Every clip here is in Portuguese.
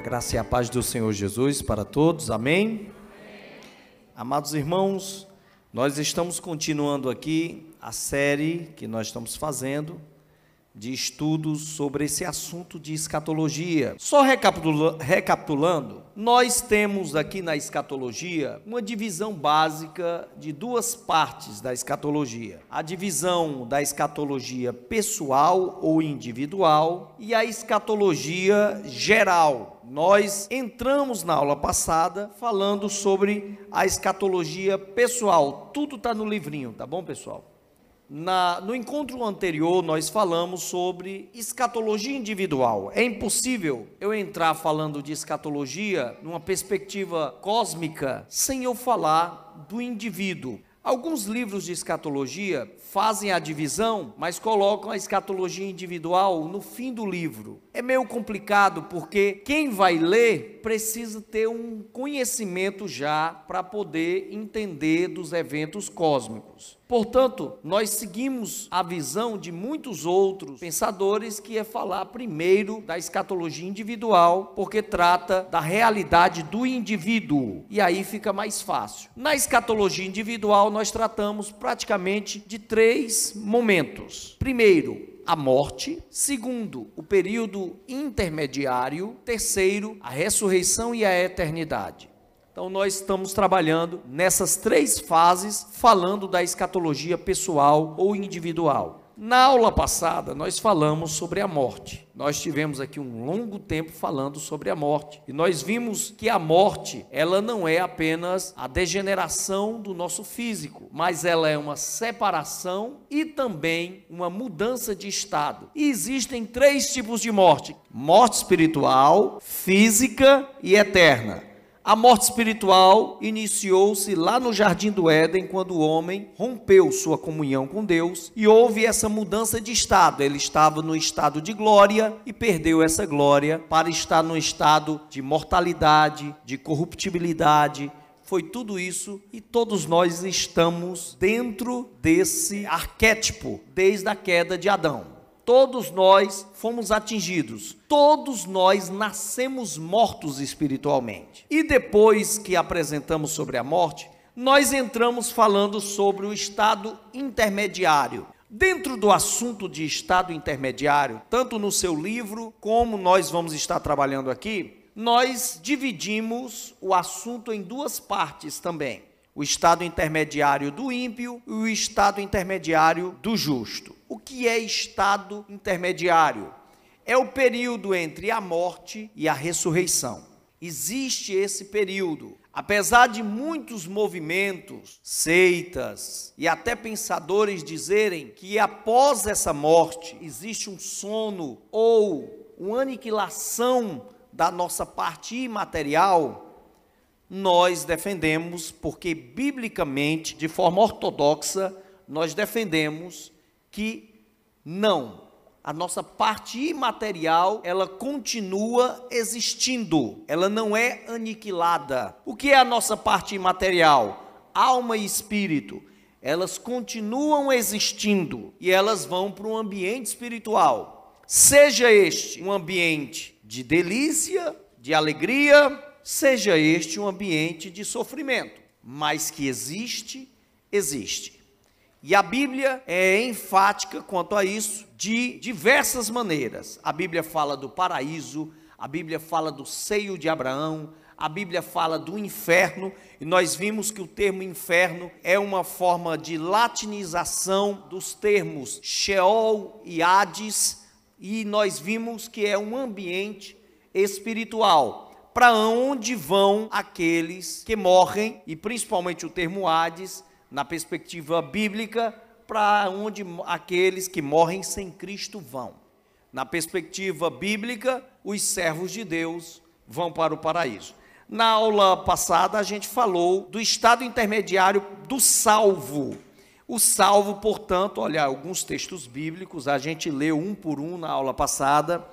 A graça e a paz do Senhor Jesus para todos, amém? amém? Amados irmãos, nós estamos continuando aqui a série que nós estamos fazendo de estudos sobre esse assunto de escatologia. Só recapitula recapitulando, nós temos aqui na escatologia uma divisão básica de duas partes da escatologia: a divisão da escatologia pessoal ou individual e a escatologia geral. Nós entramos na aula passada falando sobre a escatologia pessoal. Tudo está no livrinho, tá bom, pessoal? Na, no encontro anterior, nós falamos sobre escatologia individual. É impossível eu entrar falando de escatologia numa perspectiva cósmica sem eu falar do indivíduo. Alguns livros de escatologia fazem a divisão, mas colocam a escatologia individual no fim do livro. É meio complicado porque quem vai ler precisa ter um conhecimento já para poder entender dos eventos cósmicos. Portanto, nós seguimos a visão de muitos outros pensadores que é falar primeiro da escatologia individual, porque trata da realidade do indivíduo. E aí fica mais fácil. Na escatologia individual, nós tratamos praticamente de três momentos. Primeiro, a morte. Segundo, o período intermediário. Terceiro, a ressurreição e a eternidade. Então, nós estamos trabalhando nessas três fases, falando da escatologia pessoal ou individual. Na aula passada, nós falamos sobre a morte. Nós tivemos aqui um longo tempo falando sobre a morte. E nós vimos que a morte, ela não é apenas a degeneração do nosso físico, mas ela é uma separação e também uma mudança de estado. E existem três tipos de morte: morte espiritual, física e eterna. A morte espiritual iniciou-se lá no jardim do Éden, quando o homem rompeu sua comunhão com Deus e houve essa mudança de estado. Ele estava no estado de glória e perdeu essa glória para estar no estado de mortalidade, de corruptibilidade. Foi tudo isso e todos nós estamos dentro desse arquétipo desde a queda de Adão todos nós fomos atingidos, todos nós nascemos mortos espiritualmente. E depois que apresentamos sobre a morte, nós entramos falando sobre o estado intermediário. Dentro do assunto de estado intermediário, tanto no seu livro como nós vamos estar trabalhando aqui, nós dividimos o assunto em duas partes também: o estado intermediário do ímpio e o estado intermediário do justo. O que é estado intermediário? É o período entre a morte e a ressurreição. Existe esse período. Apesar de muitos movimentos, seitas e até pensadores dizerem que após essa morte existe um sono ou uma aniquilação da nossa parte imaterial, nós defendemos, porque biblicamente, de forma ortodoxa, nós defendemos que não, a nossa parte imaterial, ela continua existindo, ela não é aniquilada. O que é a nossa parte imaterial? Alma e espírito. Elas continuam existindo e elas vão para um ambiente espiritual. Seja este um ambiente de delícia, de alegria, seja este um ambiente de sofrimento, mas que existe, existe. E a Bíblia é enfática quanto a isso de diversas maneiras. A Bíblia fala do paraíso, a Bíblia fala do seio de Abraão, a Bíblia fala do inferno, e nós vimos que o termo inferno é uma forma de latinização dos termos Sheol e Hades, e nós vimos que é um ambiente espiritual para onde vão aqueles que morrem, e principalmente o termo Hades na perspectiva bíblica, para onde aqueles que morrem sem Cristo vão. Na perspectiva bíblica, os servos de Deus vão para o paraíso. Na aula passada, a gente falou do estado intermediário do salvo. O salvo, portanto, olha, alguns textos bíblicos, a gente leu um por um na aula passada.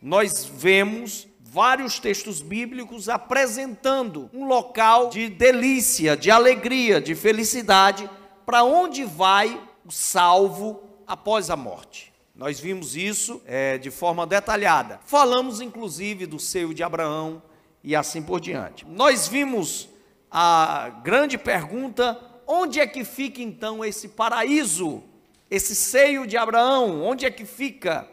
Nós vemos vários textos bíblicos apresentando um local de delícia, de alegria, de felicidade, para onde vai o salvo após a morte. Nós vimos isso é, de forma detalhada. Falamos inclusive do seio de Abraão e assim por diante. Nós vimos a grande pergunta: onde é que fica então esse paraíso, esse seio de Abraão? Onde é que fica?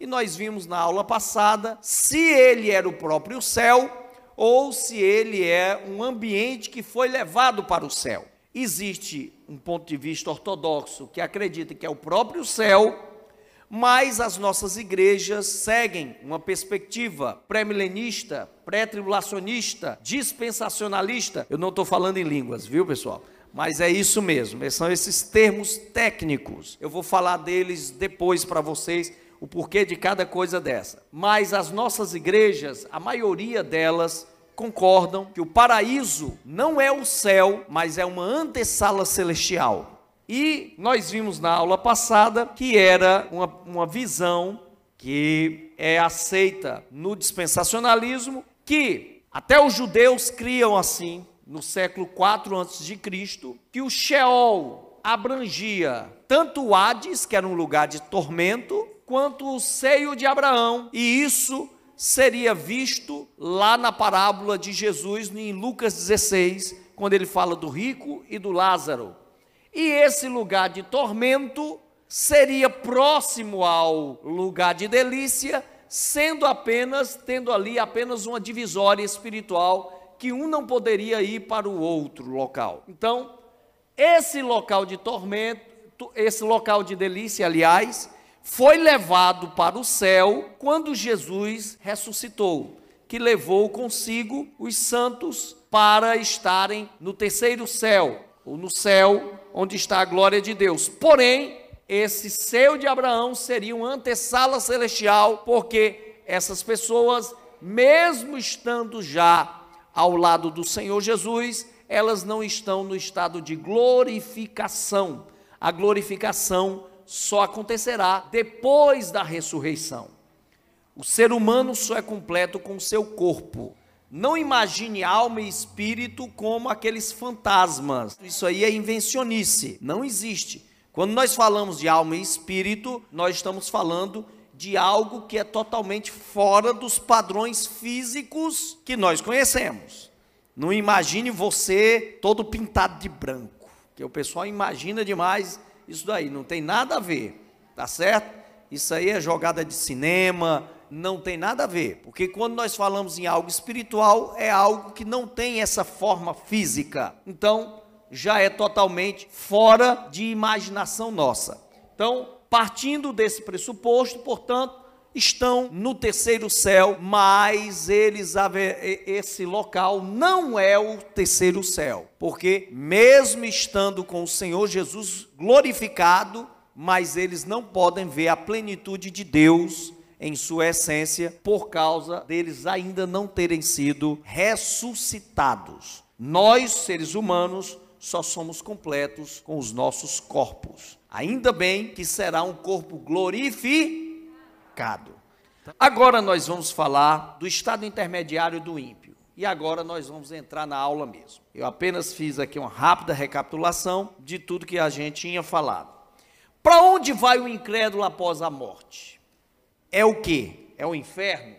E nós vimos na aula passada se ele era o próprio céu ou se ele é um ambiente que foi levado para o céu. Existe um ponto de vista ortodoxo que acredita que é o próprio céu mas as nossas igrejas seguem uma perspectiva pré-milenista, pré-tribulacionista, dispensacionalista. Eu não estou falando em línguas, viu, pessoal? Mas é isso mesmo, são esses termos técnicos. Eu vou falar deles depois para vocês, o porquê de cada coisa dessa. Mas as nossas igrejas, a maioria delas, concordam que o paraíso não é o céu, mas é uma antessala celestial. E nós vimos na aula passada que era uma, uma visão que é aceita no dispensacionalismo, que até os judeus criam assim, no século 4 a.C., que o Sheol abrangia tanto o Hades, que era um lugar de tormento, quanto o seio de Abraão, e isso seria visto lá na parábola de Jesus em Lucas 16, quando ele fala do rico e do Lázaro. E esse lugar de tormento seria próximo ao lugar de delícia, sendo apenas, tendo ali apenas uma divisória espiritual, que um não poderia ir para o outro local. Então, esse local de tormento, esse local de delícia, aliás, foi levado para o céu quando Jesus ressuscitou, que levou consigo os santos para estarem no terceiro céu, ou no céu onde está a glória de Deus. Porém, esse seio de Abraão seria uma antessala celestial, porque essas pessoas, mesmo estando já ao lado do Senhor Jesus, elas não estão no estado de glorificação. A glorificação só acontecerá depois da ressurreição. O ser humano só é completo com o seu corpo. Não imagine alma e espírito como aqueles fantasmas. Isso aí é invencionice, não existe. Quando nós falamos de alma e espírito, nós estamos falando de algo que é totalmente fora dos padrões físicos que nós conhecemos. Não imagine você todo pintado de branco, que o pessoal imagina demais isso daí, não tem nada a ver, tá certo? Isso aí é jogada de cinema, não tem nada a ver, porque quando nós falamos em algo espiritual, é algo que não tem essa forma física. Então, já é totalmente fora de imaginação nossa. Então, partindo desse pressuposto, portanto, estão no terceiro céu, mas eles esse local não é o terceiro céu, porque mesmo estando com o Senhor Jesus glorificado, mas eles não podem ver a plenitude de Deus em sua essência, por causa deles ainda não terem sido ressuscitados. Nós, seres humanos, só somos completos com os nossos corpos. Ainda bem que será um corpo glorificado. Agora nós vamos falar do estado intermediário do ímpio. E agora nós vamos entrar na aula mesmo. Eu apenas fiz aqui uma rápida recapitulação de tudo que a gente tinha falado. Para onde vai o incrédulo após a morte? é o que? É o inferno?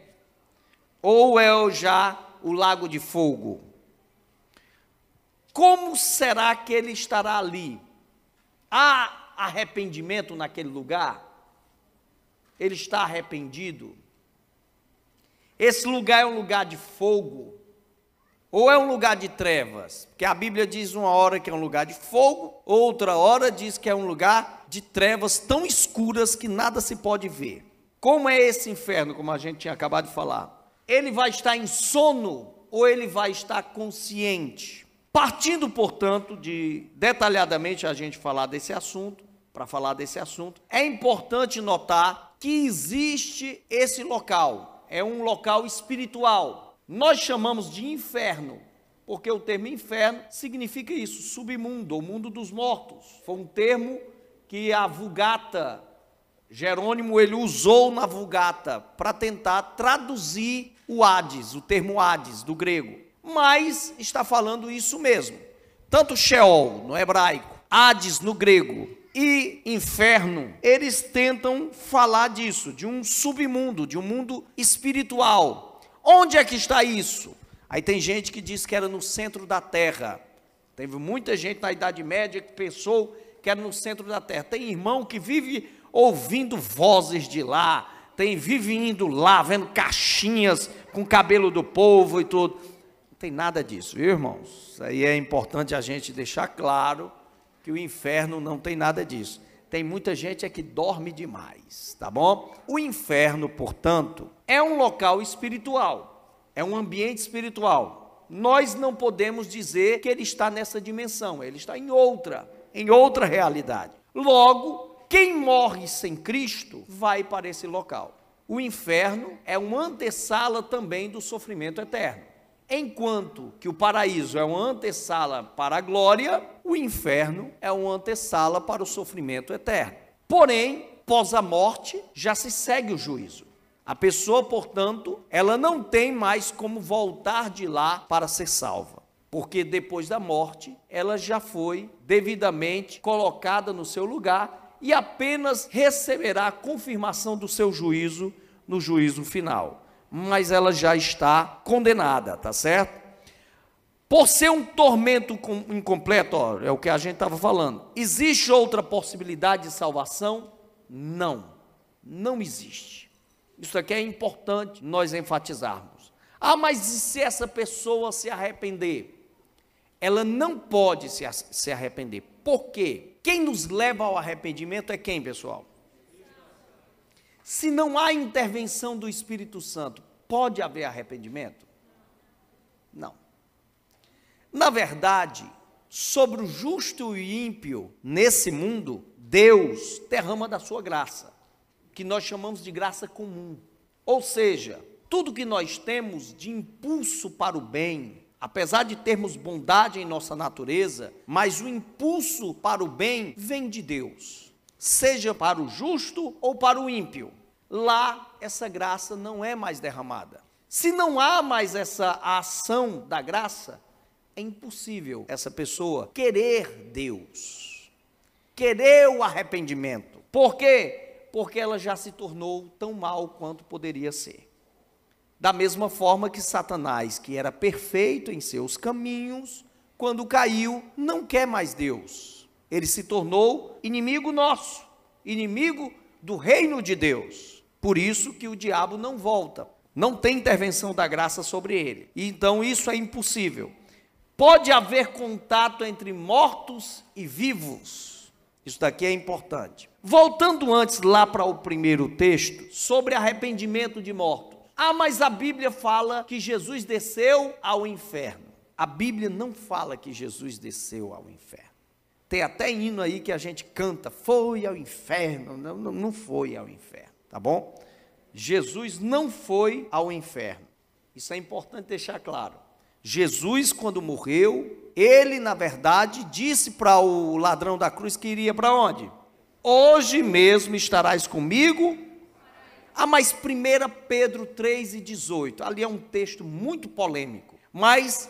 Ou é já o lago de fogo? Como será que ele estará ali? Há arrependimento naquele lugar? Ele está arrependido? Esse lugar é um lugar de fogo? Ou é um lugar de trevas? Porque a Bíblia diz uma hora que é um lugar de fogo, outra hora diz que é um lugar de trevas tão escuras que nada se pode ver. Como é esse inferno, como a gente tinha acabado de falar? Ele vai estar em sono ou ele vai estar consciente? Partindo, portanto, de detalhadamente a gente falar desse assunto, para falar desse assunto, é importante notar que existe esse local, é um local espiritual. Nós chamamos de inferno, porque o termo inferno significa isso, submundo, o mundo dos mortos. Foi um termo que a Vulgata Jerônimo ele usou na Vulgata para tentar traduzir o Hades, o termo Hades do grego. Mas está falando isso mesmo. Tanto Sheol no hebraico, Hades no grego, e inferno, eles tentam falar disso, de um submundo, de um mundo espiritual. Onde é que está isso? Aí tem gente que diz que era no centro da terra. Teve muita gente na Idade Média que pensou que era no centro da terra. Tem irmão que vive ouvindo vozes de lá, tem vive indo lá, vendo caixinhas com cabelo do povo e tudo. Não tem nada disso, viu, irmãos? Isso aí é importante a gente deixar claro que o inferno não tem nada disso. Tem muita gente é que dorme demais, tá bom? O inferno, portanto, é um local espiritual é um ambiente espiritual. Nós não podemos dizer que ele está nessa dimensão, ele está em outra, em outra realidade. Logo, quem morre sem Cristo vai para esse local. O inferno é uma antessala também do sofrimento eterno. Enquanto que o paraíso é uma antessala para a glória, o inferno é uma antessala para o sofrimento eterno. Porém, pós a morte, já se segue o juízo. A pessoa, portanto, ela não tem mais como voltar de lá para ser salva, porque depois da morte ela já foi devidamente colocada no seu lugar e apenas receberá a confirmação do seu juízo no juízo final. Mas ela já está condenada, tá certo? Por ser um tormento incompleto, ó, é o que a gente estava falando. Existe outra possibilidade de salvação? Não, não existe. Isso aqui é importante nós enfatizarmos. Ah, mas e se essa pessoa se arrepender? Ela não pode se, se arrepender. Por quê? Quem nos leva ao arrependimento é quem, pessoal? Se não há intervenção do Espírito Santo, pode haver arrependimento? Não. Na verdade, sobre o justo e ímpio nesse mundo, Deus derrama da sua graça que nós chamamos de graça comum. Ou seja, tudo que nós temos de impulso para o bem, apesar de termos bondade em nossa natureza, mas o impulso para o bem vem de Deus, seja para o justo ou para o ímpio. Lá, essa graça não é mais derramada. Se não há mais essa ação da graça, é impossível essa pessoa querer Deus, querer o arrependimento. Por quê? porque ela já se tornou tão mal quanto poderia ser. Da mesma forma que Satanás, que era perfeito em seus caminhos, quando caiu, não quer mais Deus. Ele se tornou inimigo nosso, inimigo do reino de Deus. Por isso que o diabo não volta, não tem intervenção da graça sobre ele. Então isso é impossível. Pode haver contato entre mortos e vivos. Isso daqui é importante. Voltando antes lá para o primeiro texto, sobre arrependimento de mortos. Ah, mas a Bíblia fala que Jesus desceu ao inferno. A Bíblia não fala que Jesus desceu ao inferno. Tem até hino aí que a gente canta, foi ao inferno. Não, não, não foi ao inferno, tá bom? Jesus não foi ao inferno. Isso é importante deixar claro. Jesus, quando morreu, ele, na verdade, disse para o ladrão da cruz que iria para onde? Hoje mesmo estarás comigo. Ah, mas 1 Pedro 3 e 18, ali é um texto muito polêmico, mas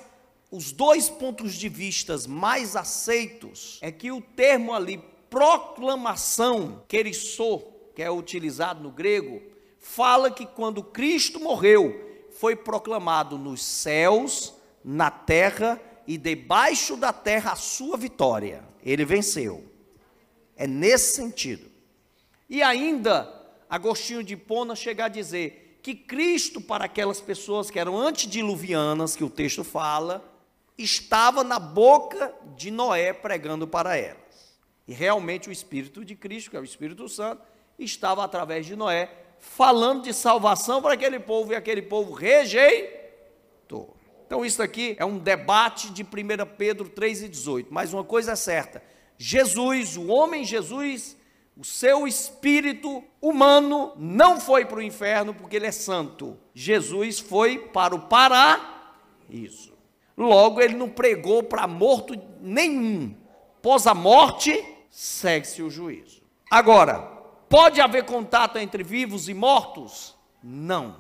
os dois pontos de vistas mais aceitos é que o termo ali, proclamação, querissou, que é utilizado no grego, fala que quando Cristo morreu, foi proclamado nos céus, na terra e debaixo da terra a sua vitória. Ele venceu. É nesse sentido. E ainda, Agostinho de Pona chega a dizer que Cristo, para aquelas pessoas que eram antediluvianas, que o texto fala, estava na boca de Noé pregando para elas. E realmente o Espírito de Cristo, que é o Espírito Santo, estava através de Noé, falando de salvação para aquele povo, e aquele povo rejeitou. Então, isso aqui é um debate de 1 Pedro 3,18. Mas uma coisa é certa: Jesus, o homem Jesus, o seu espírito humano não foi para o inferno porque ele é santo. Jesus foi para o paraíso. Logo, ele não pregou para morto nenhum. Pós a morte, segue-se o juízo. Agora, pode haver contato entre vivos e mortos? Não.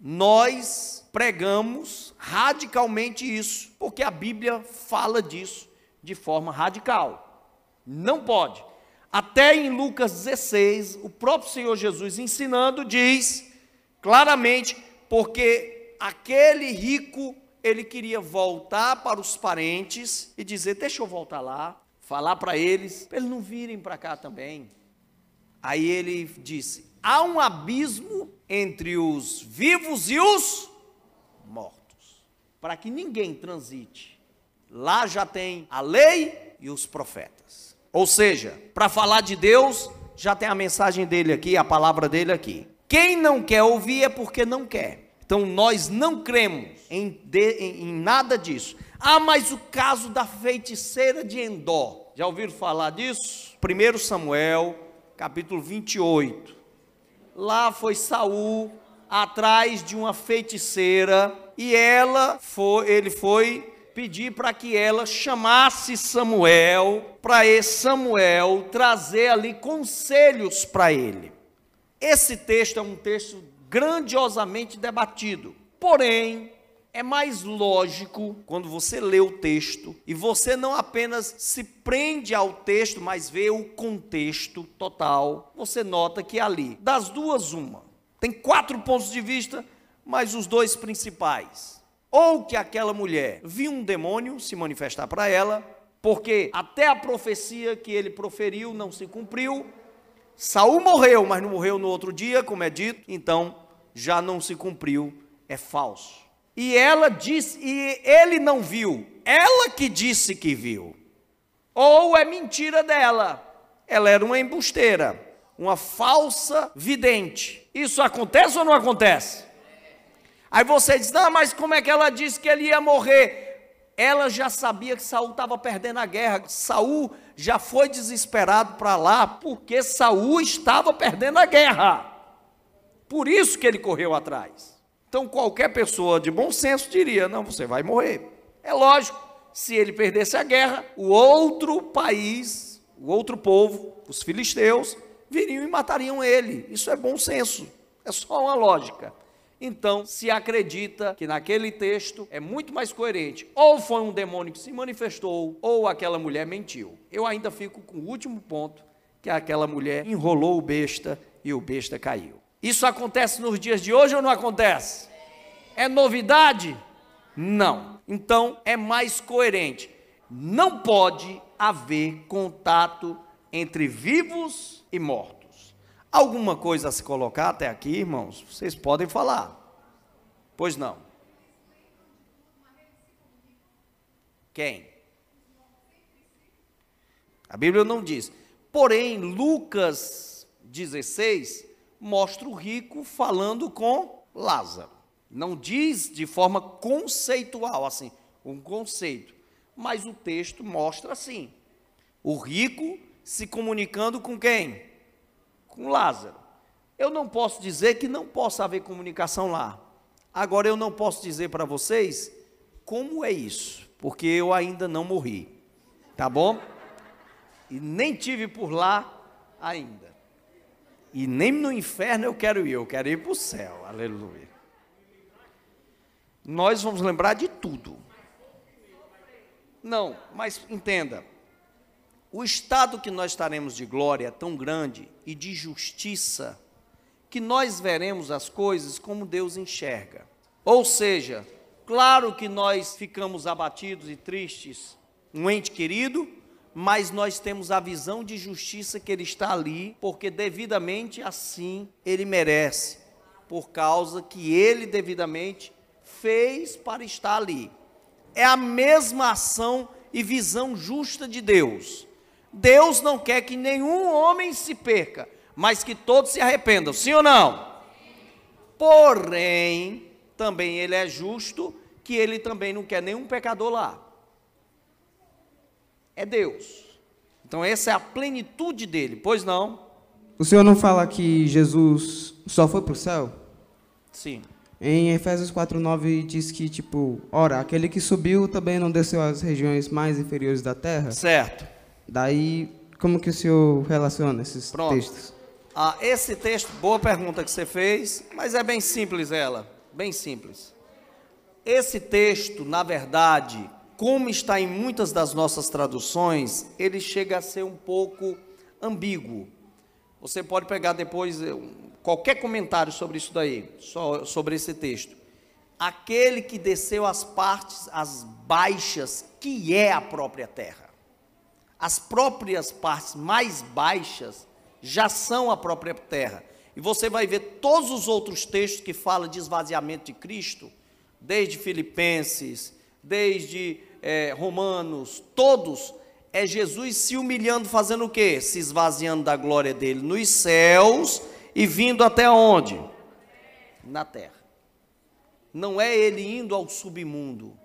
Nós pregamos radicalmente isso, porque a Bíblia fala disso de forma radical. Não pode. Até em Lucas 16, o próprio Senhor Jesus ensinando diz claramente, porque aquele rico, ele queria voltar para os parentes e dizer: Deixa eu voltar lá, falar para eles, para eles não virem para cá também. Aí ele disse: Há um abismo entre os vivos e os mortos, para que ninguém transite. Lá já tem a lei e os profetas. Ou seja, para falar de Deus, já tem a mensagem dele aqui, a palavra dele aqui. Quem não quer ouvir é porque não quer. Então nós não cremos em, de, em, em nada disso. Ah, mas o caso da feiticeira de Endó. Já ouviram falar disso? 1 Samuel, capítulo 28. Lá foi Saul atrás de uma feiticeira e ela foi, ele foi pedir para que ela chamasse Samuel, para esse Samuel trazer ali conselhos para ele. Esse texto é um texto grandiosamente debatido. Porém, é mais lógico quando você lê o texto e você não apenas se prende ao texto, mas vê o contexto total. Você nota que ali, das duas, uma. Tem quatro pontos de vista, mas os dois principais ou que aquela mulher viu um demônio se manifestar para ela, porque até a profecia que ele proferiu não se cumpriu. Saul morreu, mas não morreu no outro dia, como é dito, então já não se cumpriu, é falso. E ela disse, e ele não viu, ela que disse que viu. Ou é mentira dela. Ela era uma embusteira, uma falsa vidente. Isso acontece ou não acontece? Aí você diz: "Não, mas como é que ela disse que ele ia morrer?" Ela já sabia que Saul estava perdendo a guerra. Saul já foi desesperado para lá porque Saul estava perdendo a guerra. Por isso que ele correu atrás. Então qualquer pessoa de bom senso diria: "Não, você vai morrer". É lógico, se ele perdesse a guerra, o outro país, o outro povo, os filisteus, viriam e matariam ele. Isso é bom senso. É só uma lógica. Então, se acredita que naquele texto é muito mais coerente. Ou foi um demônio que se manifestou, ou aquela mulher mentiu. Eu ainda fico com o último ponto, que aquela mulher enrolou o besta e o besta caiu. Isso acontece nos dias de hoje ou não acontece? É novidade? Não. Então, é mais coerente. Não pode haver contato entre vivos e mortos. Alguma coisa a se colocar até aqui, irmãos? Vocês podem falar. Pois não. Quem? A Bíblia não diz. Porém, Lucas 16 mostra o rico falando com Lázaro. Não diz de forma conceitual, assim, um conceito. Mas o texto mostra assim: o rico se comunicando com quem? com Lázaro. Eu não posso dizer que não possa haver comunicação lá. Agora eu não posso dizer para vocês como é isso, porque eu ainda não morri. Tá bom? E nem tive por lá ainda. E nem no inferno eu quero ir, eu quero ir para o céu. Aleluia. Nós vamos lembrar de tudo. Não, mas entenda, o estado que nós estaremos de glória é tão grande e de justiça que nós veremos as coisas como Deus enxerga. Ou seja, claro que nós ficamos abatidos e tristes, um ente querido, mas nós temos a visão de justiça que ele está ali, porque devidamente assim ele merece, por causa que ele devidamente fez para estar ali. É a mesma ação e visão justa de Deus. Deus não quer que nenhum homem se perca, mas que todos se arrependam, sim ou não? Porém, também ele é justo, que ele também não quer nenhum pecador lá. É Deus. Então, essa é a plenitude dele, pois não? O senhor não fala que Jesus só foi para o céu? Sim. Em Efésios 4:9 diz que tipo, ora, aquele que subiu também não desceu às regiões mais inferiores da terra? Certo. Daí, como que o senhor relaciona esses Pronto. textos? Ah, esse texto, boa pergunta que você fez, mas é bem simples ela, bem simples. Esse texto, na verdade, como está em muitas das nossas traduções, ele chega a ser um pouco ambíguo. Você pode pegar depois eh, qualquer comentário sobre isso daí, sobre esse texto. Aquele que desceu as partes, as baixas, que é a própria terra. As próprias partes mais baixas já são a própria terra. E você vai ver todos os outros textos que falam de esvaziamento de Cristo, desde Filipenses, desde é, Romanos, todos, é Jesus se humilhando, fazendo o quê? Se esvaziando da glória dele nos céus e vindo até onde? Na terra. Não é ele indo ao submundo,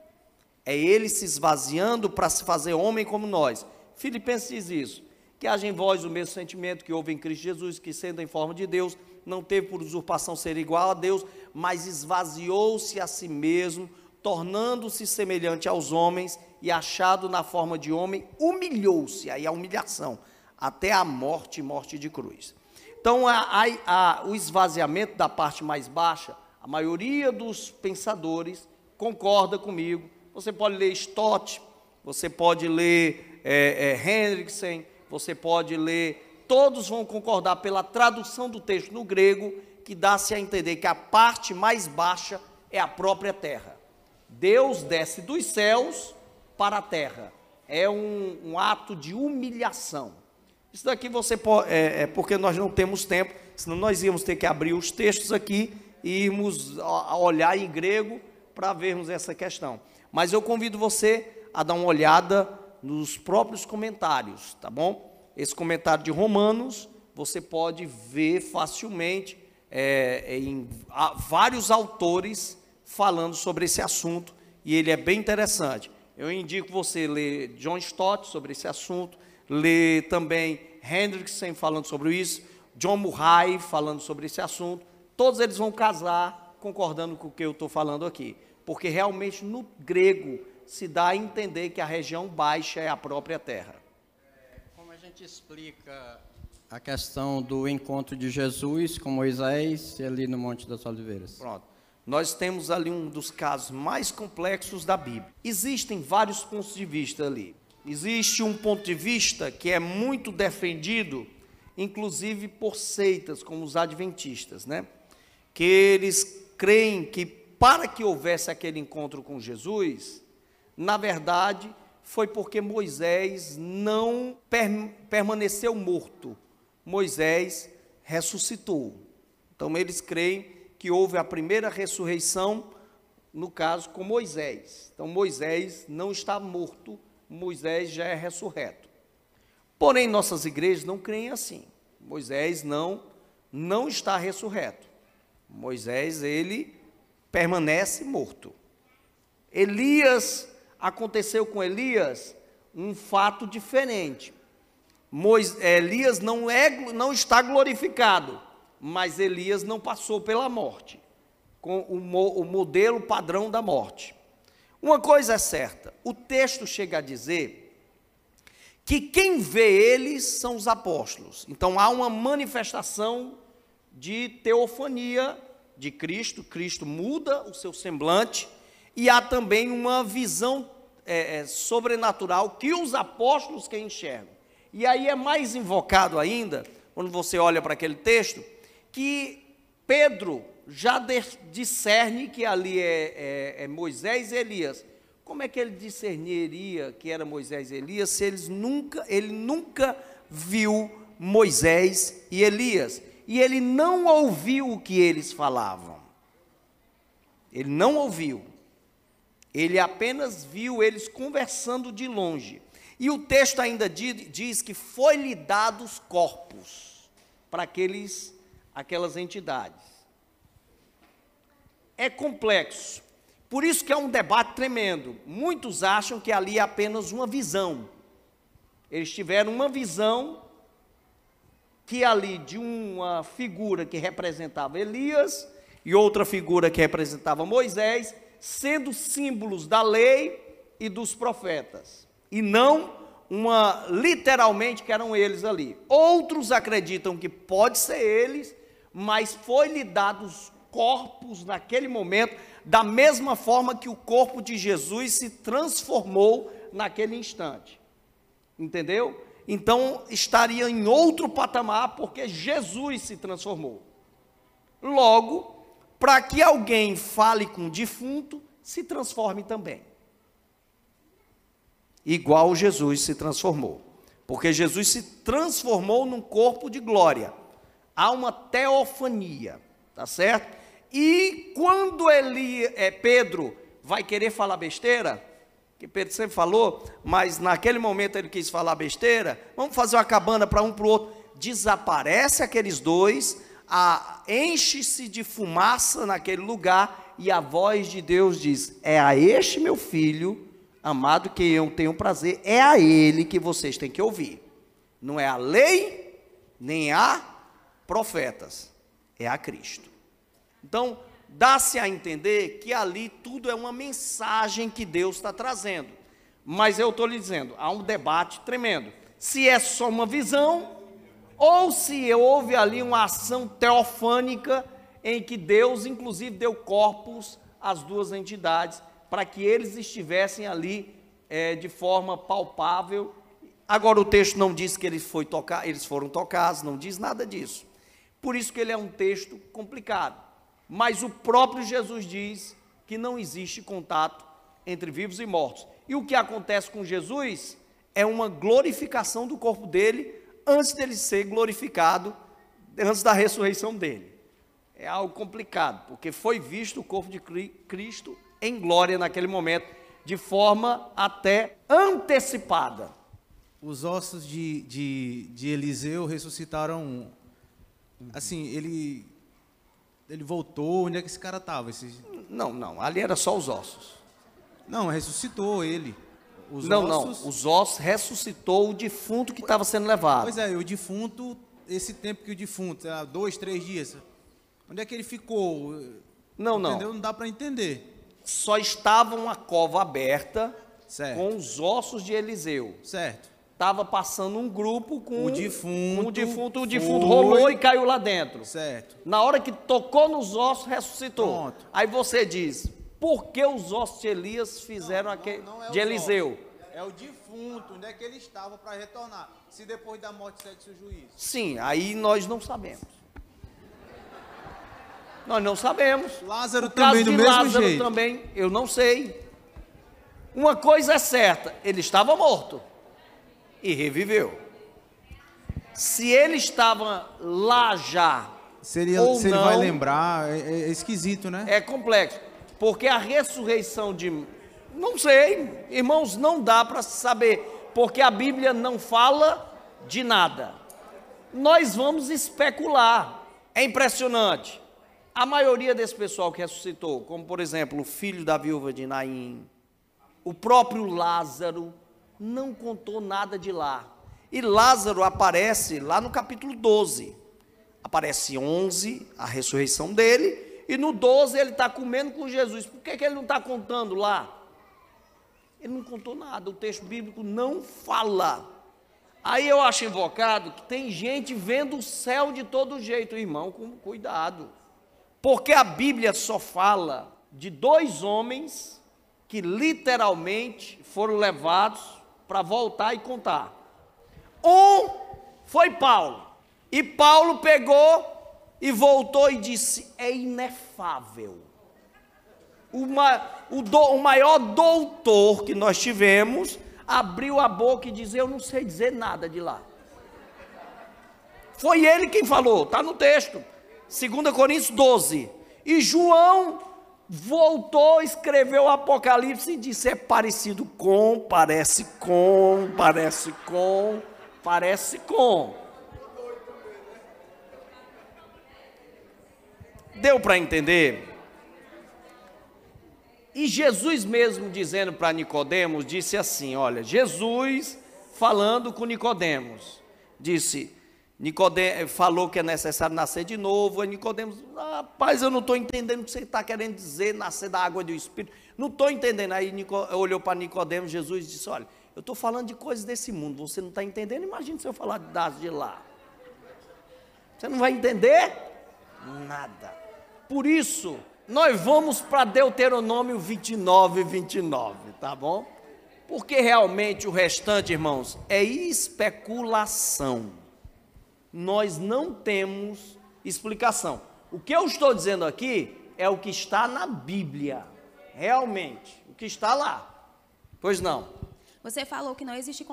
é ele se esvaziando para se fazer homem como nós. Filipenses diz isso: que haja em vós o mesmo sentimento que houve em Cristo Jesus, que sendo em forma de Deus, não teve por usurpação ser igual a Deus, mas esvaziou-se a si mesmo, tornando-se semelhante aos homens e achado na forma de homem, humilhou-se, aí a humilhação, até a morte morte de cruz. Então, a, a, a, o esvaziamento da parte mais baixa, a maioria dos pensadores concorda comigo. Você pode ler Stott, você pode ler é, é, você pode ler, todos vão concordar pela tradução do texto no grego, que dá-se a entender que a parte mais baixa é a própria terra. Deus desce dos céus para a terra. É um, um ato de humilhação. Isso daqui você pode, é, é, porque nós não temos tempo, senão nós íamos ter que abrir os textos aqui e irmos a, olhar em grego para vermos essa questão. Mas eu convido você a dar uma olhada nos próprios comentários, tá bom? Esse comentário de Romanos você pode ver facilmente é, em vários autores falando sobre esse assunto e ele é bem interessante. Eu indico você ler John Stott sobre esse assunto, ler também Hendrickson falando sobre isso, John Murray falando sobre esse assunto. Todos eles vão casar concordando com o que eu estou falando aqui, porque realmente no grego se dá a entender que a região baixa é a própria terra. Como a gente explica a questão do encontro de Jesus com Moisés ali no Monte das Oliveiras? Pronto nós temos ali um dos casos mais complexos da Bíblia. Existem vários pontos de vista ali. Existe um ponto de vista que é muito defendido, inclusive por seitas como os adventistas, né? Que eles creem que para que houvesse aquele encontro com Jesus, na verdade, foi porque Moisés não permaneceu morto. Moisés ressuscitou. Então eles creem que houve a primeira ressurreição, no caso com Moisés. Então Moisés não está morto, Moisés já é ressurreto. Porém, nossas igrejas não creem assim. Moisés não não está ressurreto. Moisés ele permanece morto. Elias aconteceu com Elias um fato diferente. Elias não é não está glorificado mas Elias não passou pela morte, com o, mo, o modelo padrão da morte. Uma coisa é certa, o texto chega a dizer que quem vê eles são os apóstolos. Então há uma manifestação de teofania de Cristo, Cristo muda o seu semblante, e há também uma visão é, é, sobrenatural que os apóstolos que enxergam. E aí é mais invocado ainda, quando você olha para aquele texto, que Pedro já discerne que ali é, é, é, Moisés e Elias. Como é que ele discerniria que era Moisés e Elias se eles nunca, ele nunca viu Moisés e Elias? E ele não ouviu o que eles falavam. Ele não ouviu. Ele apenas viu eles conversando de longe. E o texto ainda diz que foi-lhe dados corpos para aqueles aquelas entidades. É complexo. Por isso que é um debate tremendo. Muitos acham que ali é apenas uma visão. Eles tiveram uma visão que ali de uma figura que representava Elias e outra figura que representava Moisés, sendo símbolos da lei e dos profetas, e não uma literalmente que eram eles ali. Outros acreditam que pode ser eles mas foi-lhe dados corpos naquele momento, da mesma forma que o corpo de Jesus se transformou naquele instante. Entendeu? então estaria em outro patamar, porque Jesus se transformou. Logo, para que alguém fale com o defunto, se transforme também. Igual Jesus se transformou. Porque Jesus se transformou num corpo de glória. Há uma teofania, tá certo? E quando ele, é, Pedro vai querer falar besteira, que Pedro sempre falou, mas naquele momento ele quis falar besteira, vamos fazer uma cabana para um para o outro. Desaparece aqueles dois, enche-se de fumaça naquele lugar, e a voz de Deus diz: É a este meu filho, amado, que eu tenho prazer, é a ele que vocês têm que ouvir. Não é a lei, nem a profetas, é a Cristo. Então, dá-se a entender que ali tudo é uma mensagem que Deus está trazendo. Mas eu estou lhe dizendo, há um debate tremendo. Se é só uma visão, ou se houve ali uma ação teofânica em que Deus, inclusive, deu corpos às duas entidades para que eles estivessem ali é, de forma palpável. Agora o texto não diz que eles, foi tocar, eles foram tocados, não diz nada disso. Por isso que ele é um texto complicado. Mas o próprio Jesus diz que não existe contato entre vivos e mortos. E o que acontece com Jesus é uma glorificação do corpo dele antes dele ser glorificado, antes da ressurreição dele. É algo complicado, porque foi visto o corpo de Cristo em glória naquele momento, de forma até antecipada. Os ossos de, de, de Eliseu ressuscitaram. Assim, ele ele voltou, onde é que esse cara estava? Esse... Não, não, ali era só os ossos. Não, ressuscitou ele. Os não, ossos... não, os ossos ressuscitou o defunto que estava sendo levado. Pois é, o defunto, esse tempo que o defunto, dois, três dias, onde é que ele ficou? Não, não. Entendeu? Não dá para entender. Só estava uma cova aberta certo. com os ossos de Eliseu. Certo estava passando um grupo com o defunto, com o defunto, o defunto rolou e caiu lá dentro. Certo. Na hora que tocou nos ossos, ressuscitou. Pronto. Aí você diz: por que os ossos de Elias fizeram aquele não, não é de Eliseu? Ossos. É o defunto, onde é que ele estava para retornar? Se depois da morte segue o juízo. Sim, aí nós não sabemos. Nós não sabemos. Lázaro o também do mesmo Lázaro jeito. também, eu não sei. Uma coisa é certa, ele estava morto e reviveu. Se ele estava lá já, Seria, ou se não, ele vai lembrar, é, é, esquisito, né? É complexo, porque a ressurreição de. Não sei, irmãos, não dá para saber, porque a Bíblia não fala de nada. Nós vamos especular. É impressionante. A maioria desse pessoal que ressuscitou, como por exemplo o filho da viúva de Naim, o próprio Lázaro, não contou nada de lá. E Lázaro aparece lá no capítulo 12. Aparece 11, a ressurreição dele, e no 12 ele está comendo com Jesus. Por que, que ele não está contando lá? Ele não contou nada, o texto bíblico não fala. Aí eu acho invocado que tem gente vendo o céu de todo jeito, irmão, com cuidado. Porque a Bíblia só fala de dois homens que literalmente foram levados para voltar e contar. Um foi Paulo. E Paulo pegou e voltou e disse: é inefável. Uma, o, do, o maior doutor que nós tivemos abriu a boca e disse: Eu não sei dizer nada de lá. Foi ele quem falou, está no texto. 2 Coríntios 12. E João voltou, escreveu o Apocalipse e disse: é parecido com, parece com, parece com, parece com. Deu para entender? E Jesus mesmo dizendo para Nicodemos, disse assim: olha, Jesus falando com Nicodemos, disse: Nicodemos falou que é necessário nascer de novo. Aí Nicodemos, rapaz, eu não estou entendendo o que você está querendo dizer, nascer da água do Espírito. Não estou entendendo. Aí Nico, olhou para Nicodemos, Jesus disse: Olha, eu estou falando de coisas desse mundo, você não está entendendo? Imagina se eu falar das de lá. Você não vai entender? Nada. Por isso, nós vamos para Deuteronômio 29, 29, tá bom? Porque realmente o restante, irmãos, é especulação. Nós não temos explicação. O que eu estou dizendo aqui é o que está na Bíblia. Realmente, o que está lá. Pois não. Você falou que não existe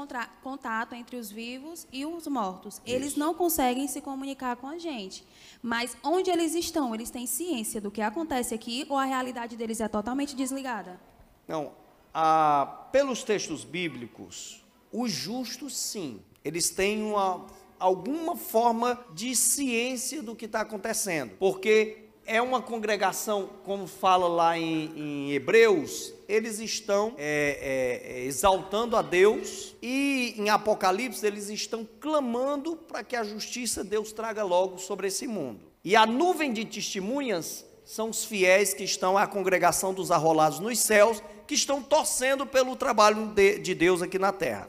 contato entre os vivos e os mortos. Eles não conseguem se comunicar com a gente. Mas onde eles estão? Eles têm ciência do que acontece aqui ou a realidade deles é totalmente desligada? Não, ah, pelos textos bíblicos, os justos sim, eles têm uma, alguma forma de ciência do que está acontecendo, porque é uma congregação, como fala lá em, em Hebreus, eles estão é, é, é, exaltando a Deus e em Apocalipse eles estão clamando para que a justiça de Deus traga logo sobre esse mundo. E a nuvem de testemunhas são os fiéis que estão à congregação dos arrolados nos céus, que estão torcendo pelo trabalho de, de Deus aqui na terra.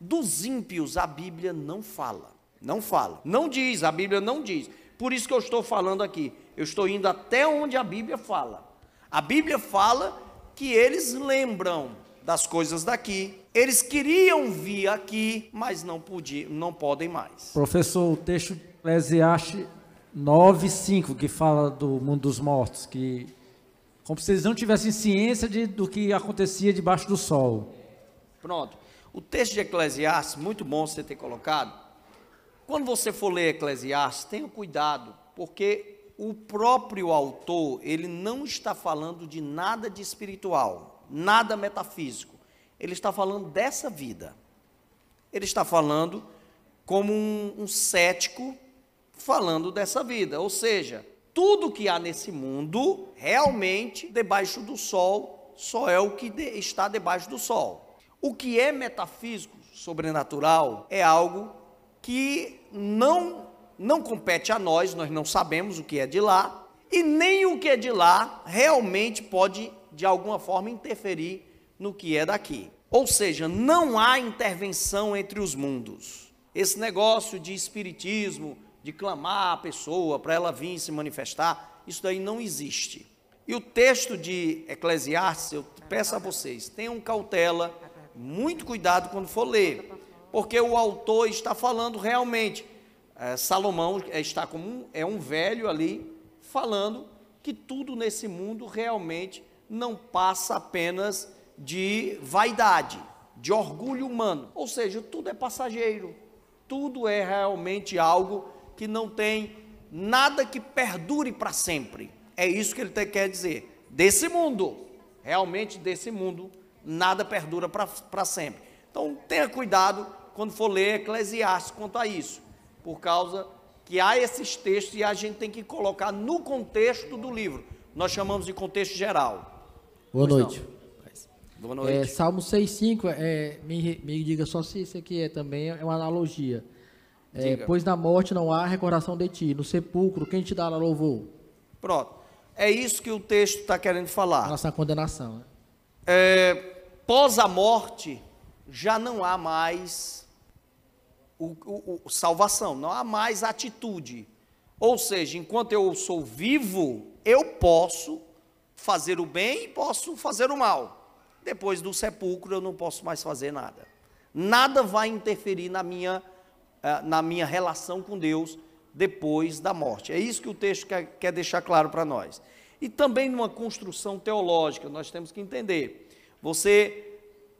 Dos ímpios, a Bíblia não fala. Não fala. Não diz, a Bíblia não diz. Por isso que eu estou falando aqui. Eu estou indo até onde a Bíblia fala. A Bíblia fala que eles lembram das coisas daqui. Eles queriam vir aqui, mas não podiam, não podem mais. Professor, o texto de Eclesiastes 9, 5, que fala do mundo dos mortos, que como se eles não tivessem ciência de, do que acontecia debaixo do sol. Pronto. O texto de Eclesiastes, muito bom você ter colocado. Quando você for ler Eclesiastes, tenha cuidado, porque o próprio autor, ele não está falando de nada de espiritual, nada metafísico. Ele está falando dessa vida. Ele está falando como um, um cético falando dessa vida. Ou seja, tudo que há nesse mundo, realmente, debaixo do sol, só é o que de, está debaixo do sol. O que é metafísico, sobrenatural, é algo que não, não compete a nós, nós não sabemos o que é de lá, e nem o que é de lá realmente pode, de alguma forma, interferir no que é daqui. Ou seja, não há intervenção entre os mundos. Esse negócio de espiritismo, de clamar a pessoa para ela vir se manifestar, isso daí não existe. E o texto de Eclesiastes, eu peço a vocês, tenham cautela, muito cuidado quando for ler, porque o autor está falando realmente. É, Salomão está como um, é um velho ali falando que tudo nesse mundo realmente não passa apenas de vaidade, de orgulho humano. Ou seja, tudo é passageiro, tudo é realmente algo que não tem nada que perdure para sempre. É isso que ele quer dizer. Desse mundo, realmente desse mundo, nada perdura para sempre. Então tenha cuidado quando for ler Eclesiastes quanto a isso, por causa que há esses textos e a gente tem que colocar no contexto do livro. Nós chamamos de contexto geral. Boa Pois noite. Boa É, noite. Salmo 6,5, é, me, me diga só se isso aqui é também é uma analogia. É, pois na morte não há recordação de ti, no sepulcro, quem te dá louvor? Pronto. É isso que o texto está querendo falar. Nossa condenação. né? É, pós a morte, já não há mais o, o- o- salvação, não há mais atitude. Ou seja, enquanto eu sou vivo, eu posso fazer o bem e posso fazer o mal. Depois do sepulcro, eu não posso mais fazer nada. Nada vai interferir na minha, eh, na minha relação com Deus depois da morte. É isso que o texto quer, quer deixar claro para nós. E também numa construção teológica, nós temos que entender. Você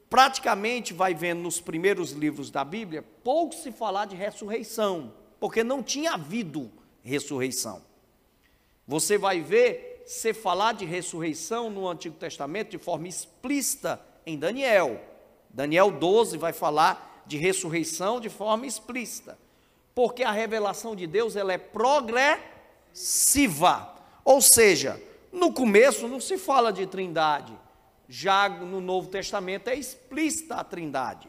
praticamente vai vendo nos primeiros livros da Bíblia pouco se falar de ressurreição, porque não tinha havido ressurreição. Você vai ver se falar de ressurreição no Antigo Testamento de forma explícita em Daniel. Daniel 12 vai falar de ressurreição de forma explícita. Porque a revelação de Deus ela é progressiva. Ou seja, no começo não se fala de trindade. Já no Novo Testamento é explícita a trindade.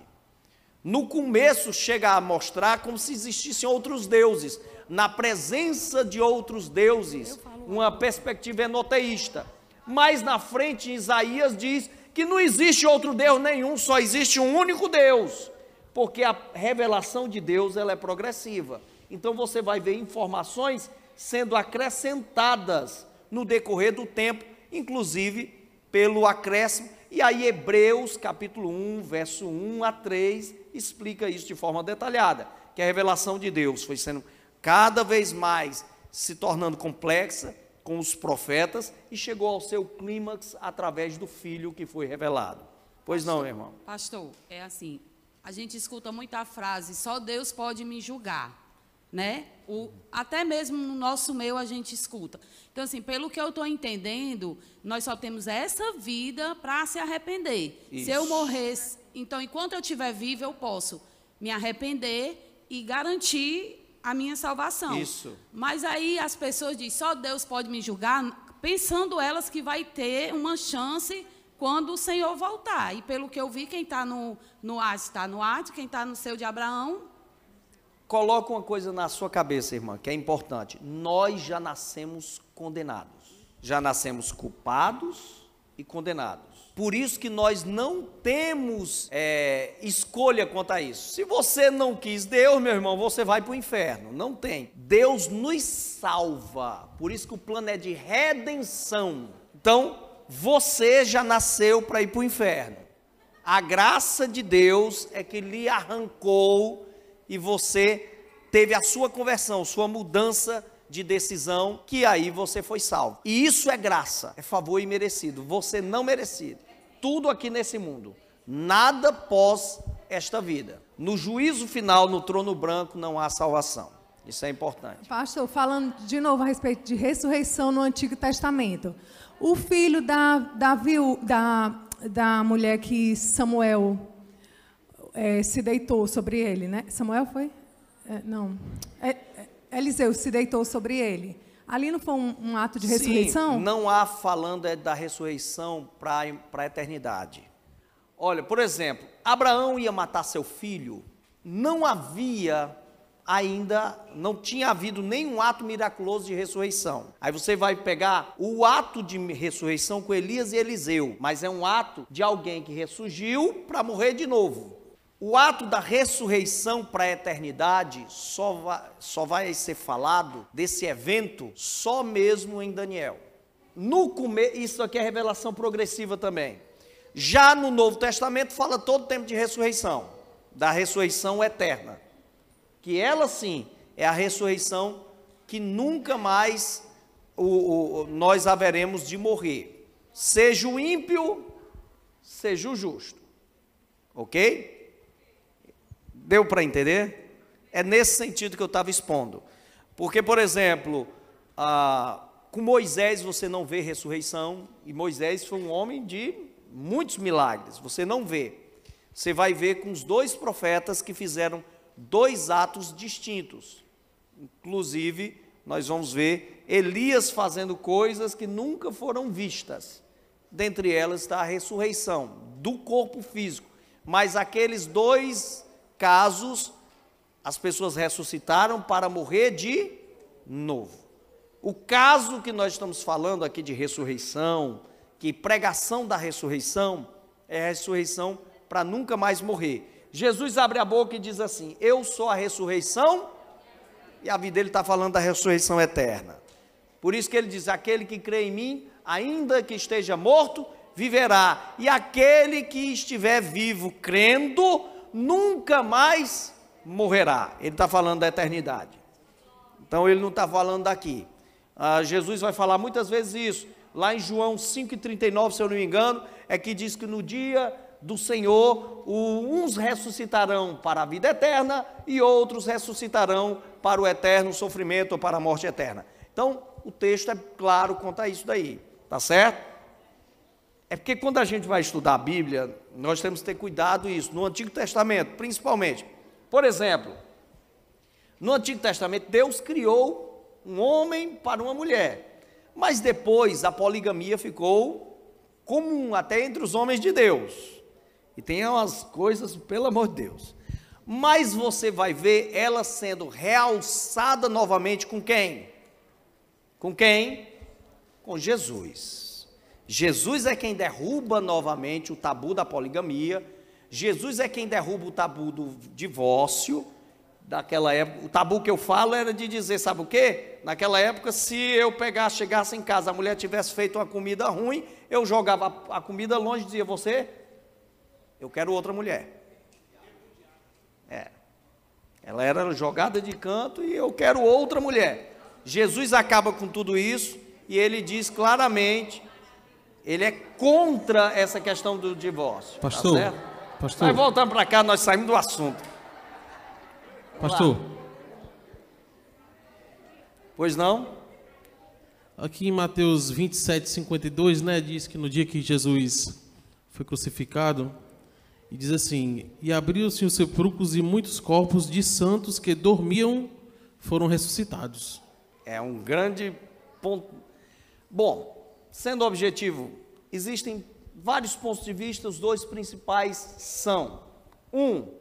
No começo chega a mostrar como se existissem outros deuses, na presença de outros deuses, uma perspectiva enoteísta. Mais na frente, Isaías diz que não existe outro Deus nenhum, só existe um único Deus, porque a revelação de Deus ela é progressiva. Então você vai ver informações sendo acrescentadas no decorrer do tempo, inclusive pelo acréscimo E aí Hebreus, capítulo 1, verso 1 a 3, explica isso de forma detalhada, que a revelação de Deus foi sendo cada vez mais se tornando complexa com os profetas e chegou ao seu clímax através do filho que foi revelado. Pois não, meu irmão? Pastor, é assim, a gente escuta muita frase, só Deus pode me julgar, né? O, até mesmo no nosso meio a gente escuta. Então, assim, pelo que eu estou entendendo, nós só temos essa vida para se arrepender. Isso. Se eu morresse, então, enquanto eu estiver vivo, eu posso me arrepender e garantir a minha salvação. Isso. Mas aí as pessoas dizem, só Deus pode me julgar, pensando elas que vai ter uma chance quando o Senhor voltar. E pelo que eu vi, quem está no, no Hades está no Hades, quem está no seu de Abraão, Coloca uma coisa na sua cabeça, irmã, que é importante. Nós já nascemos condenados. Já nascemos culpados e condenados. Por isso que nós não temos é, escolha quanto a isso. Se você não quis Deus, meu irmão, você vai para o inferno. Não tem. Deus nos salva. Por isso que o plano é de redenção. Então, você já nasceu para ir para o inferno. A graça de Deus é que lhe arrancou e você teve a sua conversão, sua mudança de decisão, que aí você foi salvo. E isso é graça, é favor imerecido, você não merecido. Tudo aqui nesse mundo, nada pós esta vida. No juízo final, no trono branco, não há salvação. Isso é importante. Pastor, falando de novo a respeito de ressurreição no Antigo Testamento. O filho da, da, da, da mulher que Samuel eh, se deitou sobre ele, né? Samuel foi? Eh, não. É, é, Eliseu se deitou sobre ele. Ali não foi um, um ato de ressurreição? Sim, não há falando é da ressurreição para a eternidade. Olha, por exemplo, Abraão ia matar seu filho, não havia ainda, não tinha havido nenhum ato miraculoso de ressurreição. Aí você vai pegar o ato de ressurreição com Elias e Eliseu, mas é um ato de alguém que ressurgiu para morrer de novo. O ato da ressurreição para a eternidade só vai, só vai ser falado desse evento só mesmo em Daniel. No come, isso aqui é revelação progressiva também. Já no Novo Testamento fala todo o tempo de ressurreição, da ressurreição eterna. Que ela sim é a ressurreição que nunca mais o, o, nós haveremos de morrer. Seja o ímpio, seja o justo. Ok? Deu para entender? É nesse sentido que eu estava expondo. Porque, por exemplo, ah, com Moisés você não vê ressurreição, e Moisés foi um homem de muitos milagres, você não vê. Você vai ver com os dois profetas que fizeram dois atos distintos. Inclusive, nós vamos ver Elias fazendo coisas que nunca foram vistas. Dentre elas está a ressurreição do corpo físico. Mas aqueles dois casos, as pessoas ressuscitaram para morrer de novo. O caso que nós estamos falando aqui de ressurreição, que pregação da ressurreição, é a ressurreição para nunca mais morrer. Jesus abre a boca e diz assim: Eu sou a ressurreição, e a vida dele está falando da ressurreição eterna. Por isso que ele diz: Aquele que crê em mim, ainda que esteja morto, viverá. E aquele que estiver vivo crendo, nunca mais morrerá. Ele está falando da eternidade. Então ele não está falando daqui. Ah, Jesus vai falar muitas vezes isso. Lá em João 5,39, se eu não me engano, é que diz que no dia do Senhor, uns ressuscitarão para a vida eterna e outros ressuscitarão para o eterno sofrimento ou para a morte eterna. Então, o texto é claro quanto a isso daí, tá certo? É porque quando a gente vai estudar a Bíblia, nós temos que ter cuidado isso, no Antigo Testamento, principalmente. Por exemplo, no Antigo Testamento, Deus criou um homem para uma mulher, mas depois a poligamia ficou comum até entre os homens de Deus. E tem umas coisas, pelo amor de Deus. Mas você vai ver ela sendo realçada novamente com quem? Com quem? Com Jesus. Jesus é quem derruba novamente o tabu da poligamia. Jesus é quem derruba o tabu do divórcio. daquela época. O tabu que eu falo era de dizer, sabe o quê? Naquela época, se eu chegasse em casa, a mulher tivesse feito uma comida ruim, eu jogava a comida longe e dizia, você, eu quero outra mulher. É. Ela era jogada de canto e eu quero outra mulher. Jesus acaba com tudo isso e ele diz claramente, ele é contra essa questão do divórcio. Pastor, tá pastor. Mas voltando para cá, nós saímos do assunto. Pastor, Pois não? aqui em Mateus 27, 52, né, diz que no dia que Jesus foi crucificado, e diz assim: E abriu-se os sepulcros e muitos corpos de santos que dormiam foram ressuscitados. É um grande ponto. Bom, sendo objetivo, existem vários pontos de vista, os dois principais são: um,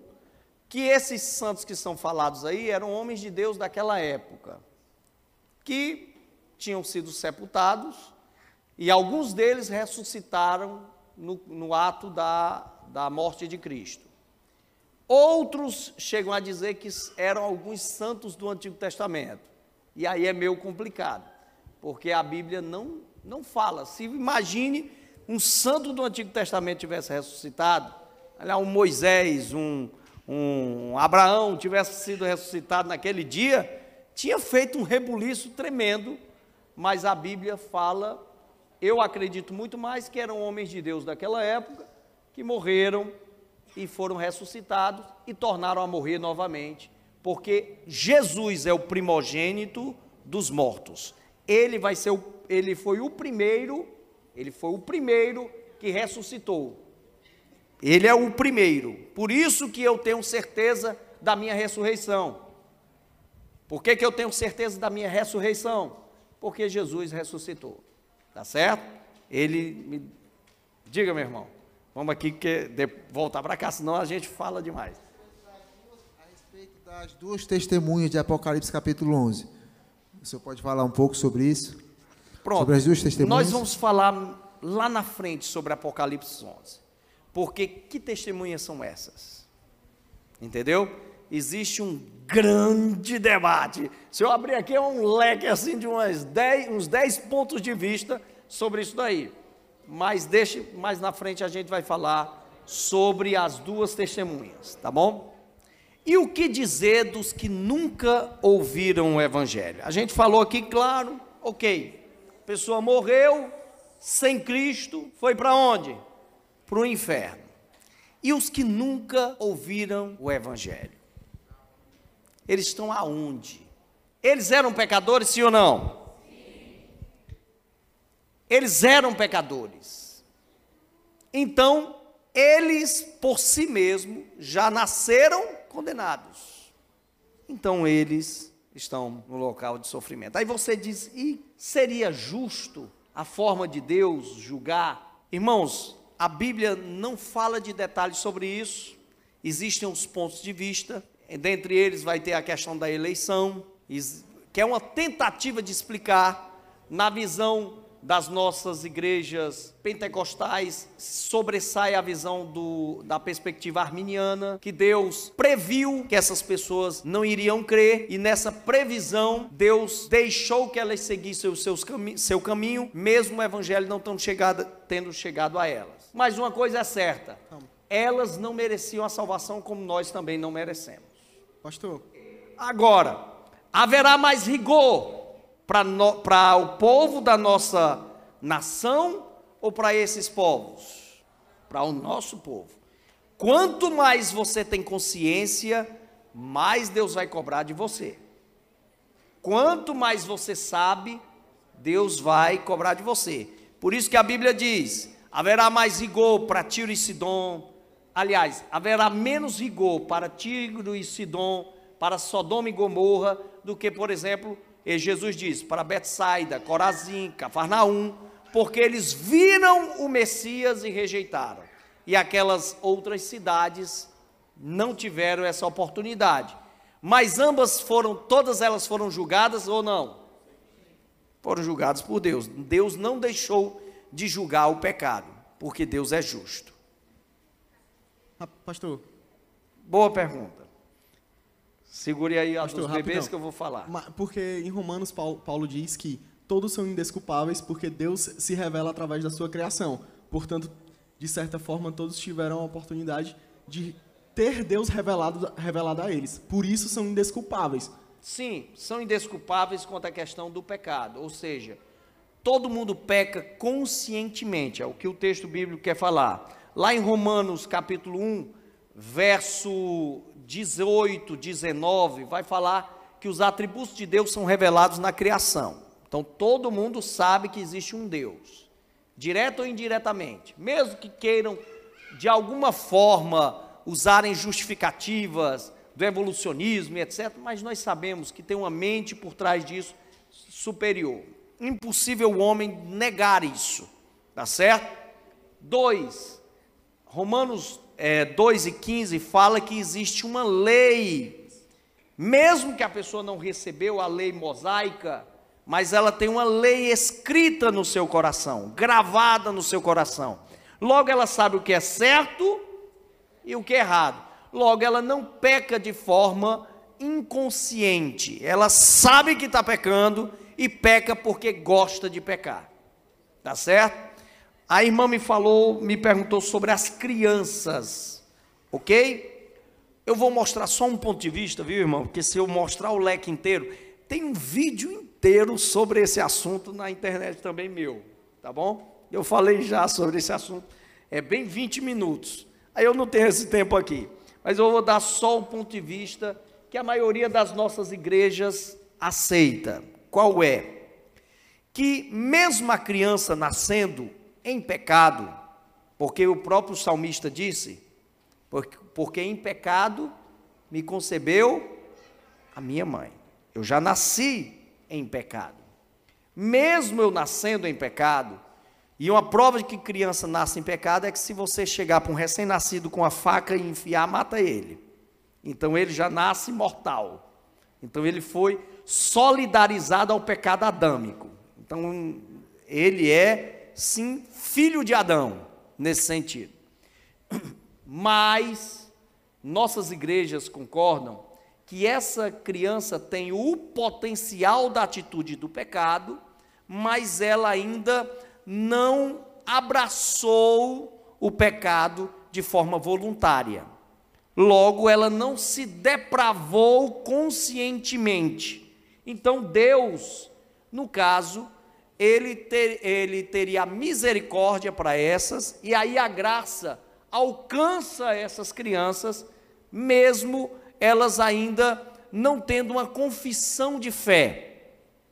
que esses santos que são falados aí eram homens de Deus daquela época, que tinham sido sepultados e alguns deles ressuscitaram no, no ato da, da morte de Cristo. Outros chegam a dizer que eram alguns santos do Antigo Testamento. E aí é meio complicado, porque a Bíblia não, não fala. Se imagine um santo do Antigo Testamento tivesse ressuscitado, um Moisés, um, um Abraão tivesse sido ressuscitado naquele dia, tinha feito um rebuliço tremendo, mas a Bíblia fala, eu acredito muito mais que eram homens de Deus daquela época, que morreram e foram ressuscitados e tornaram a morrer novamente, porque Jesus é o primogênito dos mortos. Ele vai ser o, ele foi o primeiro, ele foi o primeiro que ressuscitou. Ele é o primeiro. Por isso que eu tenho certeza da minha ressurreição. Por que, que eu tenho certeza da minha ressurreição? Porque Jesus ressuscitou. Tá certo? Ele me. Diga, meu irmão. Vamos aqui que de... voltar para cá, senão a gente fala demais. A respeito das duas testemunhas de Apocalipse capítulo 11. O senhor pode falar um pouco sobre isso? Pronto. Sobre as duas testemunhas? Nós vamos falar lá na frente sobre Apocalipse 11. Porque que testemunhas são essas? Entendeu? Existe um grande debate. Se eu abrir aqui é um leque assim de umas 10, uns 10 pontos de vista sobre isso daí. Mas deixe mais na frente a gente vai falar sobre as duas testemunhas, tá bom? E o que dizer dos que nunca ouviram o evangelho? A gente falou aqui, claro, OK. A pessoa morreu sem Cristo, foi para onde? Para o inferno. E os que nunca ouviram o evangelho? Eles estão aonde? Eles eram pecadores, sim ou não? Eles eram pecadores. Então, eles por si mesmos já nasceram condenados. Então, eles estão no local de sofrimento. Aí você diz: e seria justo a forma de Deus julgar? Irmãos, a Bíblia não fala de detalhes sobre isso. Existem os pontos de vista. Dentre eles vai ter a questão da eleição, que é uma tentativa de explicar na visão das nossas igrejas pentecostais sobressai a visão do, da perspectiva arminiana, que Deus previu que essas pessoas não iriam crer, e nessa previsão, Deus deixou que elas seguissem o seus cami seu caminho, mesmo o evangelho não tão chegado, tendo chegado a elas. Mas uma coisa é certa: elas não mereciam a salvação como nós também não merecemos. Pastor. Agora, haverá mais rigor para o povo da nossa nação ou para esses povos? Para o nosso povo. Quanto mais você tem consciência, mais Deus vai cobrar de você. Quanto mais você sabe, Deus vai cobrar de você. Por isso que a Bíblia diz: haverá mais rigor para Tiro e Sidom. Aliás, haverá menos rigor para Tiro e Sidom, para Sodoma e Gomorra, do que, por exemplo, e Jesus diz para Betsaida, Corazim, Cafarnaum, porque eles viram o Messias e rejeitaram. E aquelas outras cidades não tiveram essa oportunidade. Mas ambas foram, todas elas foram julgadas ou não? Foram julgadas por Deus. Deus não deixou de julgar o pecado, porque Deus é justo. Pastor. Boa pergunta. Segure aí Pastor, dos bebês rapidão. que eu vou falar. Porque em Romanos, Paulo, Paulo diz que todos são indesculpáveis porque Deus se revela através da sua criação. Portanto, de certa forma, todos tiveram a oportunidade de ter Deus revelado, revelado a eles. Por isso são indesculpáveis. Sim, são indesculpáveis quanto à questão do pecado. Ou seja, todo mundo peca conscientemente, é o que o texto bíblico quer falar. Lá em Romanos capítulo 1, verso 18, 19, vai falar que os atributos de Deus são revelados na criação. Então todo mundo sabe que existe um Deus, direto ou indiretamente. Mesmo que queiram de alguma forma usarem justificativas do evolucionismo etc, mas nós sabemos que tem uma mente por trás disso superior. Impossível o homem negar isso, tá certo? Dois, Romanos é, 2 e 15 fala que existe uma lei, mesmo que a pessoa não recebeu a lei mosaica, mas ela tem uma lei escrita no seu coração, gravada no seu coração. Logo ela sabe o que é certo e o que é errado. Logo ela não peca de forma inconsciente. Ela sabe que está pecando e peca porque gosta de pecar. Tá certo? A irmã me falou, me perguntou sobre as crianças, ok? Eu vou mostrar só um ponto de vista, viu, irmão? Porque se eu mostrar o leque inteiro, tem um vídeo inteiro sobre esse assunto na internet também meu, tá bom? Eu falei já sobre esse assunto, é bem 20 minutos. Aí eu não tenho esse tempo aqui, mas eu vou dar só o ponto de vista que a maioria das nossas igrejas aceita. Qual é? Que mesmo a criança nascendo em pecado, porque o próprio salmista disse, porque, porque em pecado me concebeu a minha mãe. Eu já nasci em pecado. Mesmo eu nascendo em pecado, e uma prova de que criança nasce em pecado é que se você chegar para um recém-nascido com a faca e enfiar, mata ele. Então ele já nasce mortal. Então ele foi solidarizado ao pecado adâmico. Então ele é, sim, filho de Adão, nesse sentido. Mas nossas igrejas concordam que essa criança tem o potencial da atitude do pecado, mas ela ainda não abraçou o pecado de forma voluntária. Logo, ela não se depravou conscientemente. Então, Deus, no caso, ele, ter, ele teria misericórdia para essas, e aí a graça alcança essas crianças, mesmo elas ainda não tendo uma confissão de fé.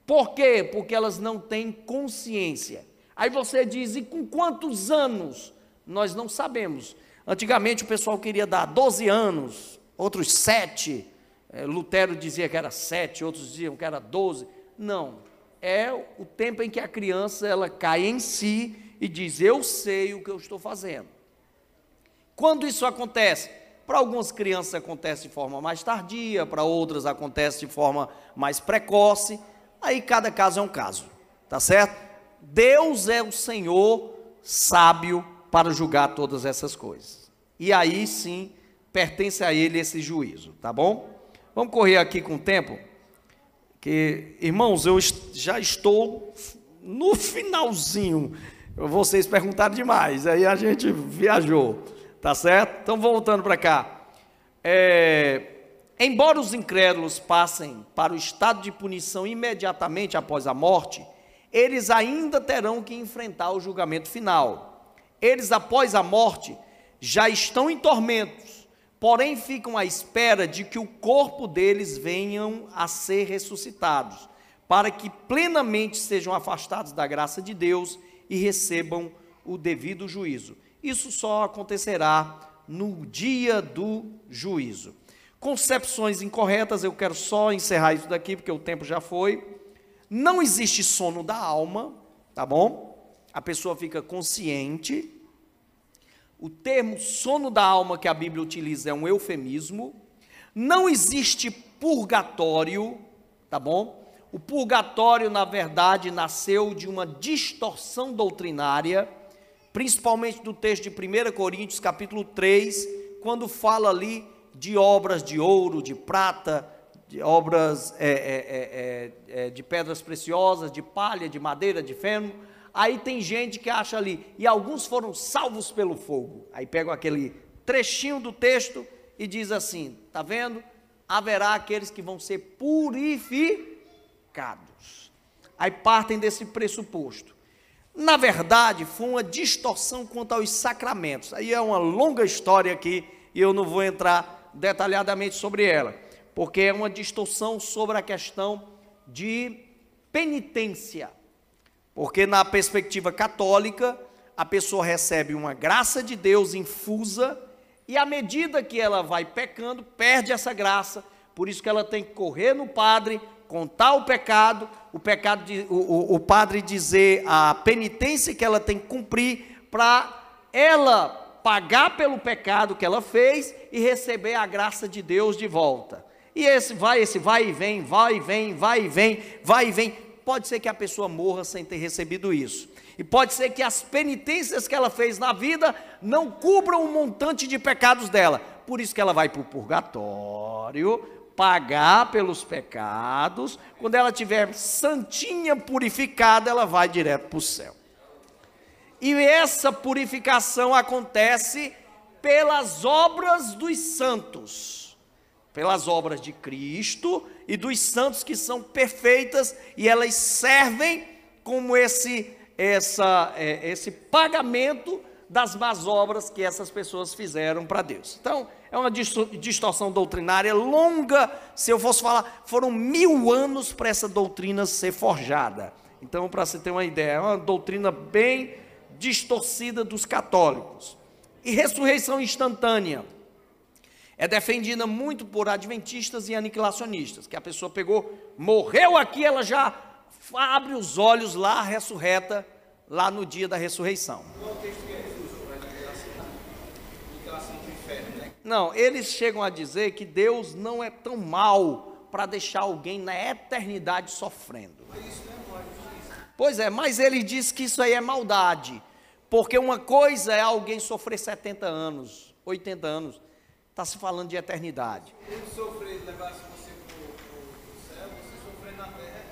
Por quê? Porque elas não têm consciência. Aí você diz, e com quantos anos? Nós não sabemos. Antigamente o pessoal queria dar 12 anos, outros 7. É, Lutero dizia que era 7, outros diziam que era 12. Não. É o tempo em que a criança ela cai em si e diz: Eu sei o que eu estou fazendo. Quando isso acontece? Para algumas crianças acontece de forma mais tardia, para outras acontece de forma mais precoce. Aí cada caso é um caso, tá certo? Deus é o Senhor sábio para julgar todas essas coisas. E aí sim pertence a Ele esse juízo, tá bom? Vamos correr aqui com o tempo, que irmãos, eu já estou no finalzinho. Vocês perguntaram demais, aí a gente viajou, tá certo? Então voltando para cá. É, embora os incrédulos passem para o estado de punição imediatamente após a morte, eles ainda terão que enfrentar o julgamento final. Eles, após a morte, já estão em tormentos, porém ficam à espera de que o corpo deles venham a ser ressuscitados, para que plenamente sejam afastados da graça de Deus e recebam o devido juízo. Isso só acontecerá no dia do juízo. Concepções incorretas, eu quero só encerrar isso daqui, porque o tempo já foi. Não existe sono da alma, tá bom? A pessoa fica consciente. O termo sono da alma que a Bíblia utiliza é um eufemismo. Não existe purgatório, tá bom? O purgatório, na verdade, nasceu de uma distorção doutrinária, principalmente do texto de 1 Coríntios, capítulo 3, quando fala ali de obras de ouro, de prata, de obras é, é, é, é, de pedras preciosas, de palha, de madeira, de feno. Aí tem gente que acha ali, e alguns foram salvos pelo fogo. Aí pegam aquele trechinho do texto e diz assim: tá vendo? Haverá aqueles que vão ser purificados. Aí partem desse pressuposto. Na verdade, foi uma distorção quanto aos sacramentos. Aí é uma longa história aqui e eu não vou entrar detalhadamente sobre ela porque é uma distorção sobre a questão de penitência. Porque na perspectiva católica, a pessoa recebe uma graça de Deus infusa e à medida que ela vai pecando, perde essa graça. Por isso que ela tem que correr no padre, contar o pecado, o pecado de, o, o, o padre dizer a penitência que ela tem que cumprir para ela pagar pelo pecado que ela fez e receber a graça de Deus de volta. E esse vai, esse vai e vem, vai e vem, vai e vem, vai e vem. Pode ser que a pessoa morra sem ter recebido isso. E pode ser que as penitências que ela fez na vida não cubram o montante de pecados dela. Por isso que ela vai para o purgatório, pagar pelos pecados. Quando ela tiver santinha purificada, ela vai direto para o céu. E essa purificação acontece pelas obras dos santos pelas obras de Cristo e dos santos que são perfeitas e elas servem como esse, essa, é, esse pagamento das más obras que essas pessoas fizeram para Deus. Então, é uma distorção doutrinária longa. Se eu fosse falar, foram mil anos para essa doutrina ser forjada. Então, para você ter uma ideia, é uma doutrina bem distorcida dos católicos. E ressurreição instantânea é defendida muito por adventistas e aniquilacionistas, que a pessoa pegou, morreu aqui, ela já abre os olhos lá, ressurreta, lá no dia da ressurreição. Não, eles chegam a dizer que Deus não é tão mal para deixar alguém na eternidade sofrendo. Pois é, mas ele diz que isso aí é maldade, porque uma coisa é alguém sofrer 70 anos, 80 anos, Está se falando de eternidade. Ele sofrer, levasse você para o céu, você sofrer na terra,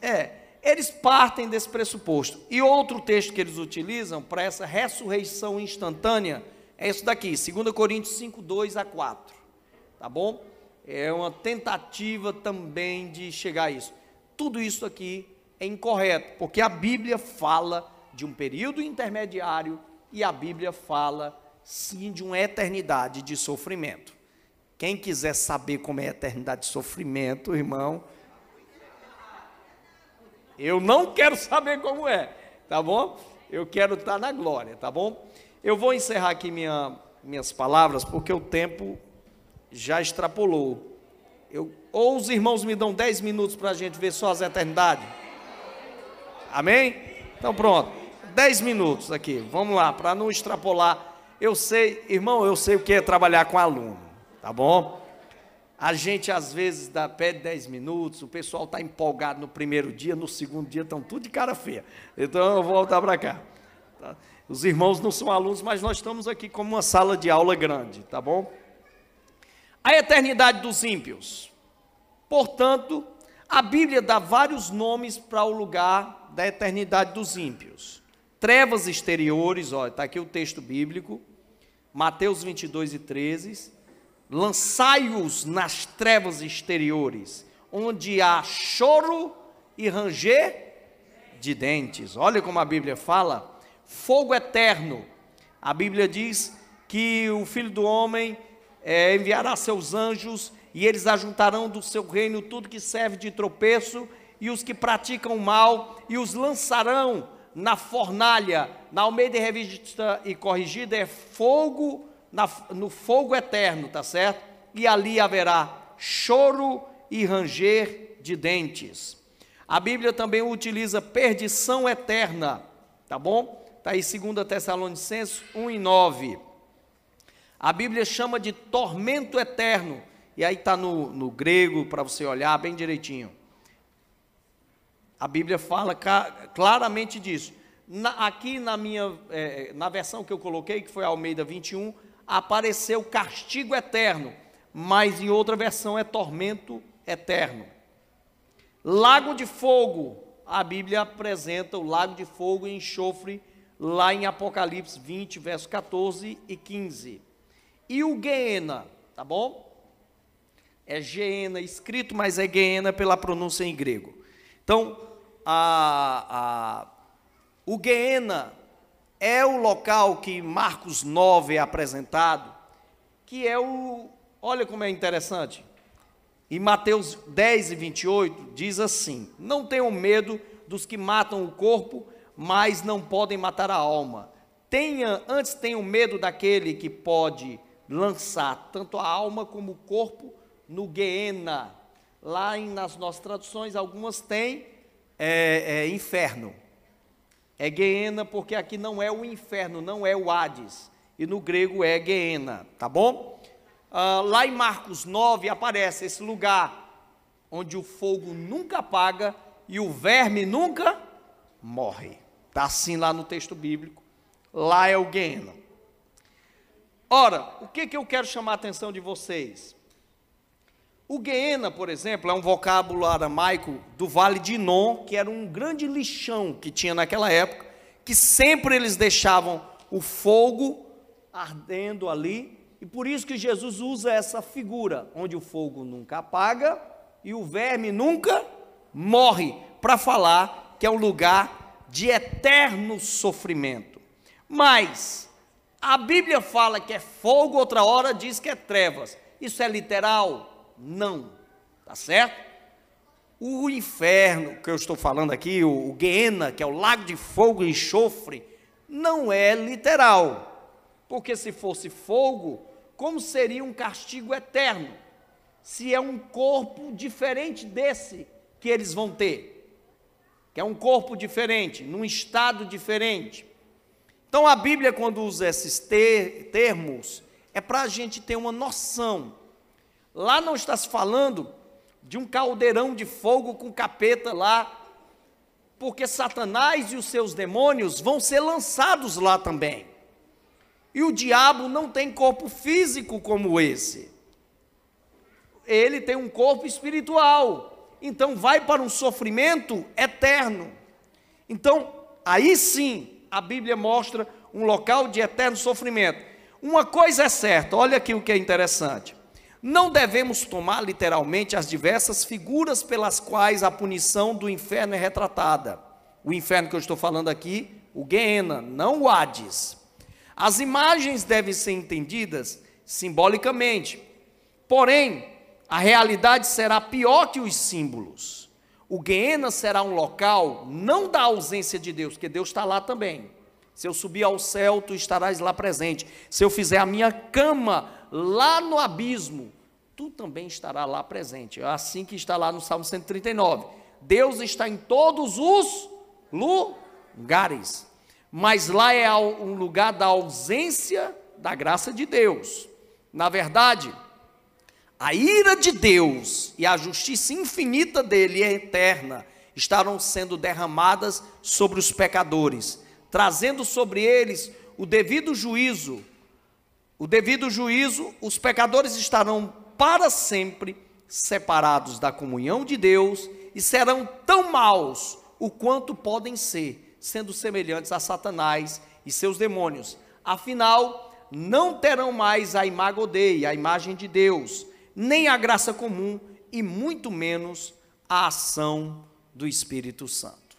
É, eles partem desse pressuposto. E outro texto que eles utilizam para essa ressurreição instantânea é isso daqui, 2 Coríntios 5, 2 a 4. Tá bom? É uma tentativa também de chegar a isso. Tudo isso aqui é incorreto, porque a Bíblia fala de um período intermediário e a Bíblia fala sim de uma eternidade de sofrimento. Quem quiser saber como é a eternidade de sofrimento, irmão, eu não quero saber como é, tá bom? Eu quero estar na glória, tá bom? Eu vou encerrar aqui minha, minhas palavras, porque o tempo já extrapolou. Eu, ou os irmãos me dão 10 minutos para a gente ver só as eternidades. Amém? Então pronto, 10 minutos aqui, vamos lá, para não extrapolar eu sei, irmão, eu sei o que é trabalhar com aluno, tá bom? A gente às vezes dá, pede 10 minutos, o pessoal está empolgado no primeiro dia, no segundo dia estão tudo de cara feia. Então eu vou voltar para cá. Tá? Os irmãos não são alunos, mas nós estamos aqui como uma sala de aula grande, tá bom? A eternidade dos ímpios. Portanto, a Bíblia dá vários nomes para o lugar da eternidade dos ímpios trevas exteriores, olha, está aqui o texto bíblico, Mateus 22 e 13, lançai-os nas trevas exteriores, onde há choro e ranger de dentes. Olha como a Bíblia fala, fogo eterno. A Bíblia diz que o Filho do Homem é, enviará seus anjos e eles ajuntarão do seu reino tudo que serve de tropeço e os que praticam mal e os lançarão na fornalha, na Almeida Revista e Corrigida, é fogo, na, no fogo eterno, tá certo? E ali haverá choro e ranger de dentes. A Bíblia também utiliza perdição eterna, tá bom? Está aí 2 Tessalonicenses 1 e 9. A Bíblia chama de tormento eterno, e aí está no, no grego para você olhar bem direitinho. A Bíblia fala claramente disso. Na, aqui na minha, é, na versão que eu coloquei, que foi Almeida 21, apareceu castigo eterno. mas em outra versão é tormento eterno. Lago de fogo, a Bíblia apresenta o lago de fogo e enxofre lá em Apocalipse 20, verso 14 e 15. E o Guiena, tá bom? É Geena escrito, mas é Guiena pela pronúncia em grego. Então, a, a, o Guiena é o local que Marcos 9 é apresentado, que é o. Olha como é interessante. Em Mateus 10 e 28 diz assim: Não tenham medo dos que matam o corpo, mas não podem matar a alma. Tenha, antes tenham medo daquele que pode lançar tanto a alma como o corpo no Guiena. Lá em, nas nossas traduções, algumas têm é, é, inferno. É Guiena porque aqui não é o inferno, não é o Hades. E no grego é Guiena, tá bom? Ah, lá em Marcos 9 aparece esse lugar onde o fogo nunca apaga e o verme nunca morre. Está assim lá no texto bíblico. Lá é o Guiena. Ora, o que, que eu quero chamar a atenção de vocês? O Guiena, por exemplo, é um vocábulo aramaico do Vale de Inon, que era um grande lixão que tinha naquela época, que sempre eles deixavam o fogo ardendo ali, e por isso que Jesus usa essa figura, onde o fogo nunca apaga e o verme nunca morre, para falar que é um lugar de eterno sofrimento. Mas a Bíblia fala que é fogo, outra hora diz que é trevas. Isso é literal? Não. Tá certo? O inferno que eu estou falando aqui, o, o Guiena, que é o lago de fogo e enxofre, não é literal. Porque se fosse fogo, como seria um castigo eterno? Se é um corpo diferente desse que eles vão ter, que é um corpo diferente, num estado diferente. Então a Bíblia, quando usa esses ter, termos, é para a gente ter uma noção Lá não está se falando de um caldeirão de fogo com capeta lá, porque Satanás e os seus demônios vão ser lançados lá também. E o diabo não tem corpo físico como esse. Ele tem um corpo espiritual. Então vai para um sofrimento eterno. Então, aí sim, a Bíblia mostra um local de eterno sofrimento. Uma coisa é certa, olha aqui o que é interessante. Não devemos tomar literalmente as diversas figuras pelas quais a punição do inferno é retratada. O inferno que eu estou falando aqui, o Guiena, não o Hades. As imagens devem ser entendidas simbolicamente. Porém, a realidade será pior que os símbolos. O Guiena será um local não da ausência de Deus, porque Deus está lá também. Se eu subir ao céu, tu estarás lá presente. Se eu fizer a minha cama lá no abismo, tu também estará lá presente. É assim que está lá no Salmo 139. Deus está em todos os lugares, mas lá é um lugar da ausência da graça de Deus. Na verdade, a ira de Deus e a justiça infinita dele é eterna estarão sendo derramadas sobre os pecadores, trazendo sobre eles o devido juízo o devido juízo, os pecadores estarão para sempre separados da comunhão de Deus e serão tão maus o quanto podem ser, sendo semelhantes a Satanás e seus demônios. Afinal, não terão mais a a imagem de Deus, nem a graça comum e muito menos a ação do Espírito Santo.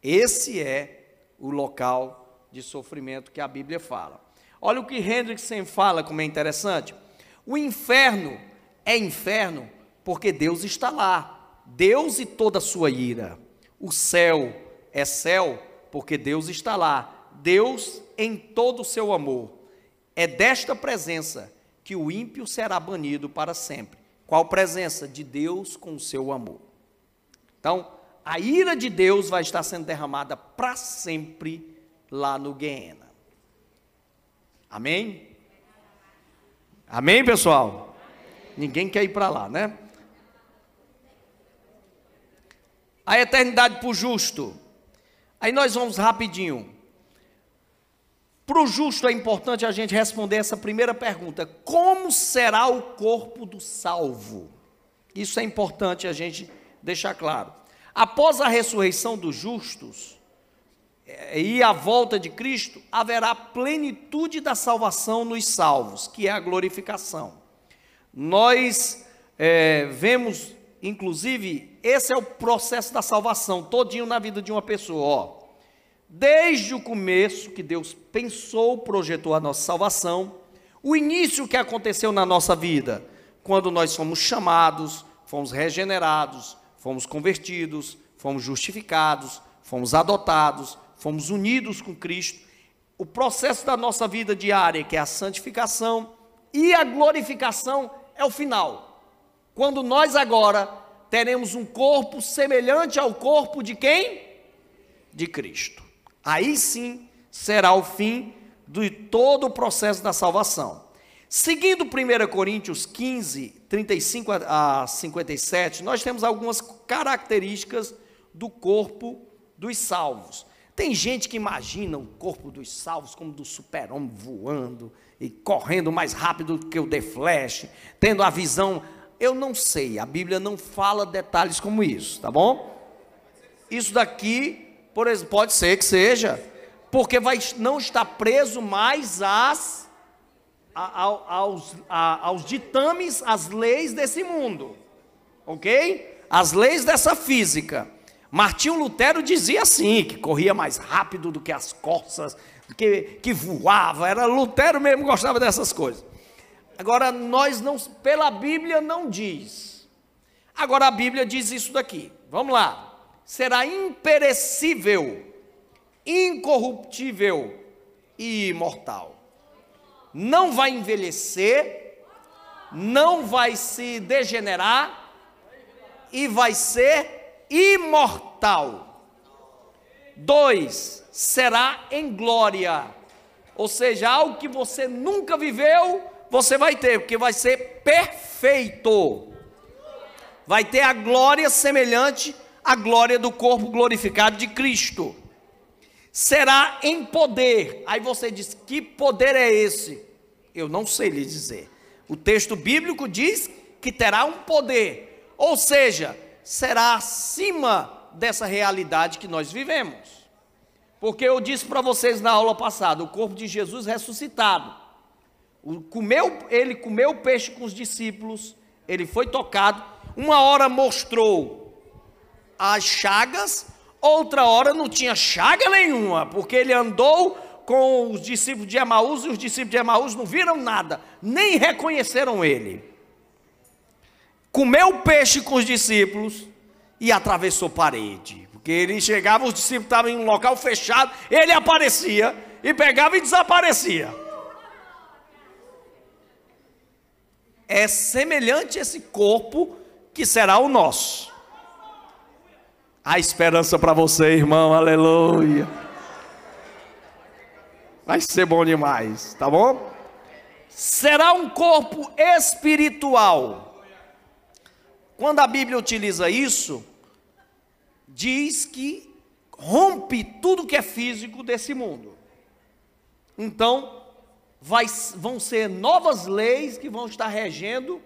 Esse é o local de sofrimento que a Bíblia fala. Olha o que Hendrickson fala, como é interessante. O inferno é inferno porque Deus está lá. Deus e toda a sua ira. O céu é céu porque Deus está lá. Deus em todo o seu amor. É desta presença que o ímpio será banido para sempre. Qual presença? De Deus com o seu amor. Então, a ira de Deus vai estar sendo derramada para sempre lá no Guiena. Amém? Amém, pessoal? Ninguém quer ir para lá, né? A eternidade para o justo. Aí nós vamos rapidinho. Para o justo é importante a gente responder essa primeira pergunta: como será o corpo do salvo? Isso é importante a gente deixar claro. Após a ressurreição dos justos e a volta de Cristo, haverá plenitude da salvação nos salvos, que é a glorificação. Nós é, vemos, inclusive, esse é o processo da salvação, todinho na vida de uma pessoa. Ó. Desde o começo que Deus pensou, projetou a nossa salvação, o início que aconteceu na nossa vida, quando nós fomos chamados, fomos regenerados, fomos convertidos, fomos justificados, fomos adotados, fomos unidos com Cristo. O processo da nossa vida diária, que é a santificação e a glorificação, é o final. Quando nós agora teremos um corpo semelhante ao corpo de quem? De Cristo. Aí sim será o fim de todo o processo da salvação. Seguindo 1 Coríntios 15, 35 a 57, nós temos algumas características do corpo dos salvos. Tem gente que imagina o corpo dos salvos como do super-homem voando e correndo mais rápido que o The Flash, tendo a visão. Eu não sei, a Bíblia não fala detalhes como isso, tá bom? Isso daqui, por exemplo, pode ser que seja, porque vai não está preso mais às aos, aos ditames, às leis desse mundo, ok? As leis dessa física. Martinho Lutero dizia assim, que corria mais rápido do que as corças, que, que voava, era Lutero mesmo gostava dessas coisas. Agora, nós não, pela Bíblia não diz. Agora a Bíblia diz isso daqui. Vamos lá. Será imperecível, incorruptível e imortal não vai envelhecer, não vai se degenerar e vai ser imortal. Dois, será em glória. Ou seja, algo que você nunca viveu, você vai ter, porque vai ser perfeito. Vai ter a glória semelhante à glória do corpo glorificado de Cristo será em poder. Aí você diz: que poder é esse? Eu não sei lhe dizer. O texto bíblico diz que terá um poder, ou seja, será acima dessa realidade que nós vivemos. Porque eu disse para vocês na aula passada, o corpo de Jesus ressuscitado. O, comeu, ele comeu peixe com os discípulos, ele foi tocado, uma hora mostrou as chagas, Outra hora não tinha chaga nenhuma, porque ele andou com os discípulos de Emaús e os discípulos de Emaús não viram nada, nem reconheceram ele. Comeu peixe com os discípulos e atravessou parede, porque ele chegava, os discípulos estavam em um local fechado, ele aparecia e pegava e desaparecia. É semelhante esse corpo que será o nosso. Há esperança para você, irmão, aleluia. Vai ser bom demais, tá bom? Será um corpo espiritual. Quando a Bíblia utiliza isso, diz que rompe tudo que é físico desse mundo. Então, vai, vão ser novas leis que vão estar regendo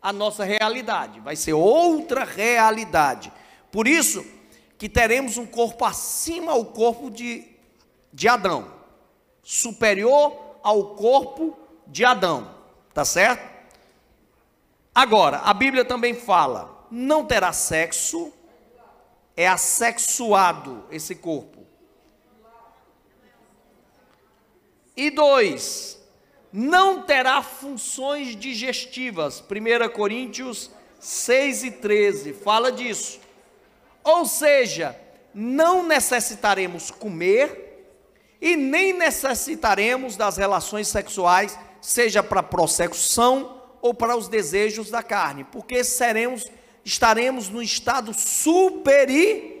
a nossa realidade. Vai ser outra realidade. Por isso que teremos um corpo acima ao corpo de, de Adão, superior ao corpo de Adão, tá certo? Agora, a Bíblia também fala: não terá sexo, é assexuado esse corpo. E dois, não terá funções digestivas. 1 Coríntios 6 e 13 fala disso. Ou seja, não necessitaremos comer e nem necessitaremos das relações sexuais, seja para prossecução ou para os desejos da carne, porque seremos estaremos no estado superior.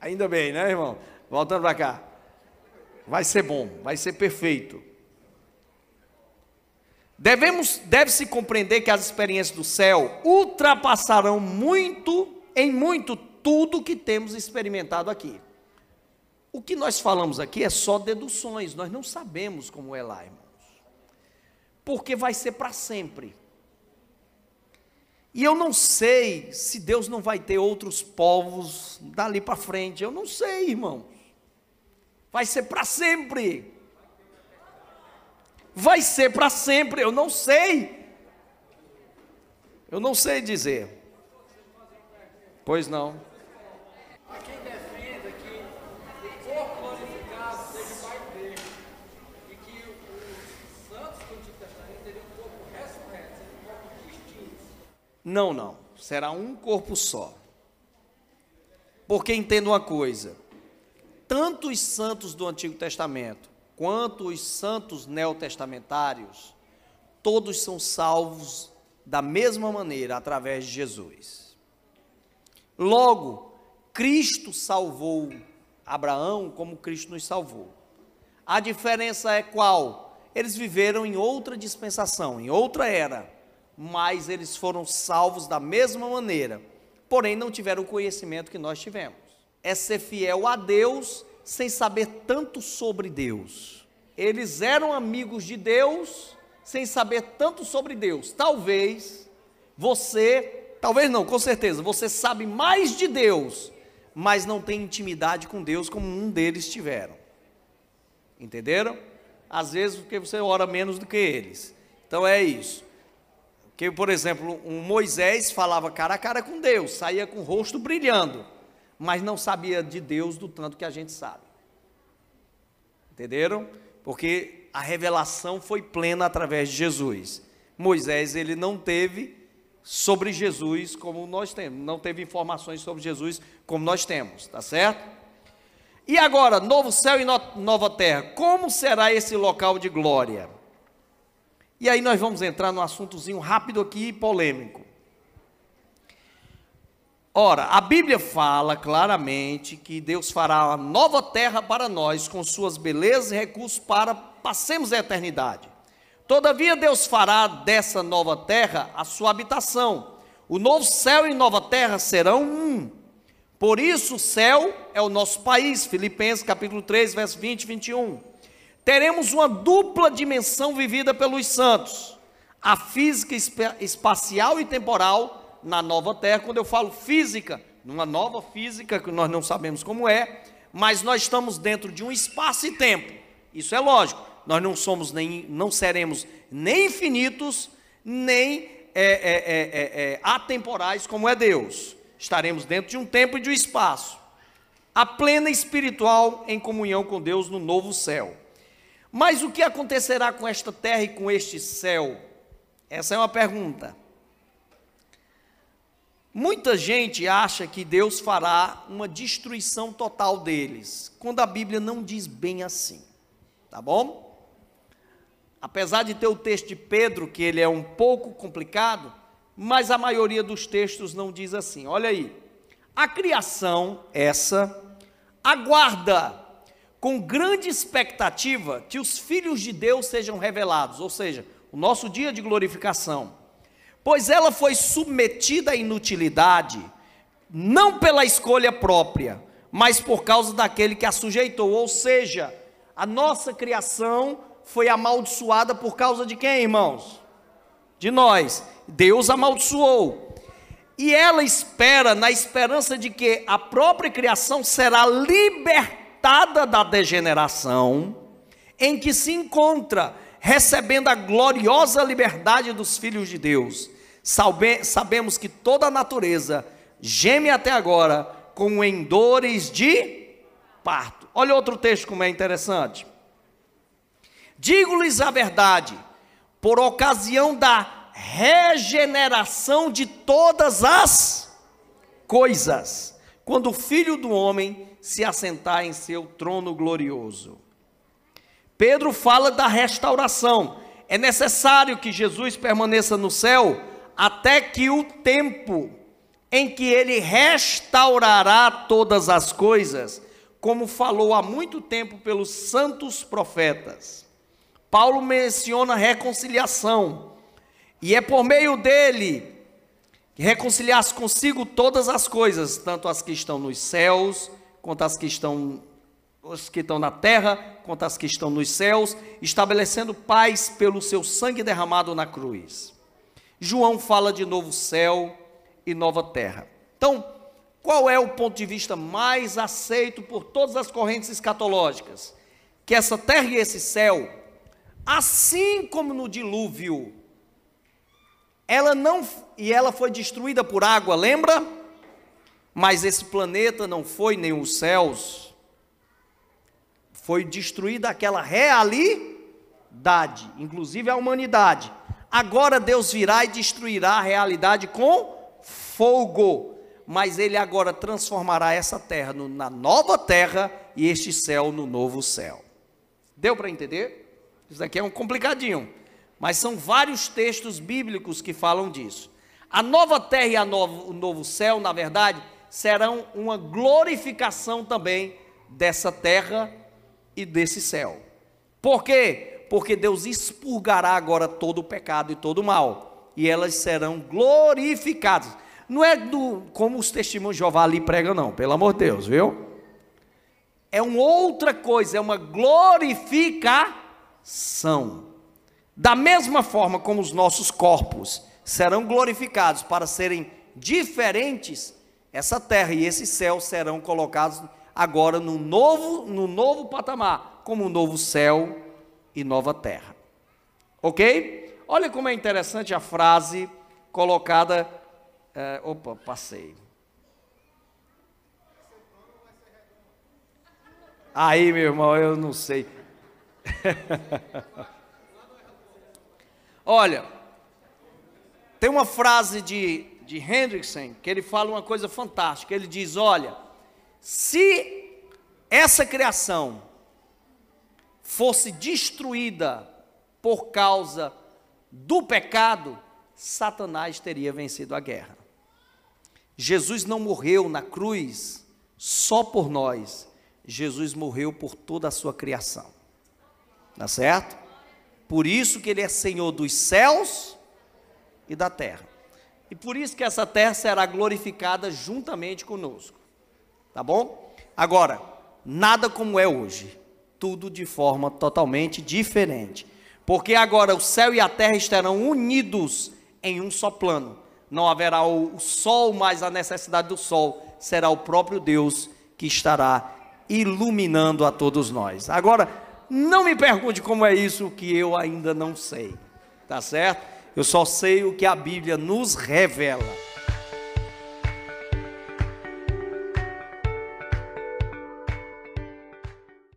Ainda bem, né, irmão? Voltando para cá. Vai ser bom, vai ser perfeito. Devemos, deve-se compreender que as experiências do céu ultrapassarão muito, em muito, tudo que temos experimentado aqui. O que nós falamos aqui é só deduções, nós não sabemos como é lá, irmãos. Porque vai ser para sempre. E eu não sei se Deus não vai ter outros povos dali para frente. Eu não sei, irmãos. Vai ser para sempre. Vai ser para sempre. Eu não sei. Eu não sei dizer. Pois não. Há quem defenda que o corpo glorificado seja o Pai dele e que os santos do Antigo Testamento teriam um corpo ressurreto, seriam um corpo distinto. Não, não. Será um corpo só. Porque entenda uma coisa: tanto os santos do Antigo Testamento quanto os santos neotestamentários, todos são salvos da mesma maneira através de Jesus. Logo, Cristo salvou Abraão como Cristo nos salvou. A diferença é qual? Eles viveram em outra dispensação, em outra era, mas eles foram salvos da mesma maneira, porém não tiveram o conhecimento que nós tivemos. É ser fiel a Deus sem saber tanto sobre Deus. Eles eram amigos de Deus sem saber tanto sobre Deus. Talvez você, talvez não, com certeza, você sabe mais de Deus, mas não tem intimidade com Deus como um deles tiveram. Entenderam? Às vezes porque você ora menos do que eles. Então é isso. Que, por exemplo, um Moisés falava cara a cara com Deus, saía com o rosto brilhando, mas não sabia de Deus do tanto que a gente sabe. Entenderam? Porque a revelação foi plena através de Jesus. Moisés, ele não teve sobre Jesus como nós temos, não teve informações sobre Jesus como nós temos, tá certo? E agora, novo céu e no, nova terra, como será esse local de glória? E aí nós vamos entrar num assuntozinho rápido aqui, polêmico. Ora, a Bíblia fala claramente que Deus fará uma nova terra para nós, com suas belezas e recursos para passemos a eternidade. Todavia, Deus fará dessa nova terra a sua habitação. O novo céu e nova terra serão um. Por isso, o céu é o nosso país. Filipenses capítulo 3, verso 20 e 21. Teremos uma dupla dimensão vivida pelos santos: a física espacial e temporal na nova terra. Quando eu falo física, numa nova física que nós não sabemos como é, mas nós estamos dentro de um espaço e tempo. Isso é lógico. Nós não somos nem, não seremos nem infinitos, nem é, é, é, é atemporais como é Deus. Estaremos dentro de um tempo e de um espaço. A plena espiritual em comunhão com Deus no novo céu. Mas o que acontecerá com esta terra e com este céu? Essa é uma pergunta. Muita gente acha que Deus fará uma destruição total deles, quando a Bíblia não diz bem assim, tá bom? Apesar de ter o texto de Pedro, que ele é um pouco complicado, mas a maioria dos textos não diz assim. Olha aí, a criação, essa, aguarda com grande expectativa que os filhos de Deus sejam revelados, ou seja, o nosso dia de glorificação pois ela foi submetida à inutilidade, não pela escolha própria, mas por causa daquele que a sujeitou. Ou seja, a nossa criação foi amaldiçoada por causa de quem, irmãos? De nós. Deus amaldiçoou. E ela espera, na esperança de que a própria criação será libertada da degeneração em que se encontra, recebendo a gloriosa liberdade dos filhos de Deus sabemos que toda a natureza geme até agora com em dores de parto. Olha outro texto como é interessante. Digo-lhes a verdade, por ocasião da regeneração de todas as coisas, quando o Filho do Homem se assentar em seu trono glorioso. Pedro fala da restauração. É necessário que Jesus permaneça no céu até que o tempo em que ele restaurará todas as coisas, como falou há muito tempo pelos santos profetas. Paulo menciona reconciliação, e é por meio dele que reconciliasse consigo todas as coisas, tanto as que estão nos céus, quanto as que estão os que estão na terra, quanto as que estão nos céus, estabelecendo paz pelo seu sangue derramado na cruz. João fala de novo céu e nova terra. Então, qual é o ponto de vista mais aceito por todas as correntes escatológicas? Que essa terra e esse céu, assim como no dilúvio, ela não e ela foi destruída por água, lembra? Mas esse planeta não foi nem os céus, foi destruída aquela realidade, inclusive a humanidade. Agora Deus virá e destruirá a realidade com fogo, mas Ele agora transformará essa terra na nova terra e este céu no novo céu. Deu para entender? Isso daqui é um complicadinho, mas são vários textos bíblicos que falam disso. A nova terra e novo, o novo céu, na verdade, serão uma glorificação também dessa terra e desse céu. Por quê? Porque Deus expurgará agora todo o pecado e todo o mal, e elas serão glorificadas. Não é do, como os testemunhos de Jeová ali pregam, não, pelo amor de Deus, viu? É uma outra coisa, é uma glorificação. Da mesma forma como os nossos corpos serão glorificados para serem diferentes, essa terra e esse céu serão colocados agora no novo, no novo patamar, como um novo céu e nova terra. Ok? Olha como é interessante a frase colocada. É, opa, passei. Aí, meu irmão, eu não sei. Olha, tem uma frase de, de Hendrickson que ele fala uma coisa fantástica. Ele diz: Olha, se essa criação fosse destruída por causa do pecado, Satanás teria vencido a guerra. Jesus não morreu na cruz só por nós, Jesus morreu por toda a sua criação. Tá certo? Por isso que ele é Senhor dos céus e da terra. E por isso que essa terra será glorificada juntamente conosco. Tá bom? Agora, nada como é hoje. Tudo de forma totalmente diferente. Porque agora o céu e a terra estarão unidos em um só plano. Não haverá o sol mais a necessidade do sol. Será o próprio Deus que estará iluminando a todos nós. Agora, não me pergunte como é isso que eu ainda não sei. Tá certo? Eu só sei o que a Bíblia nos revela.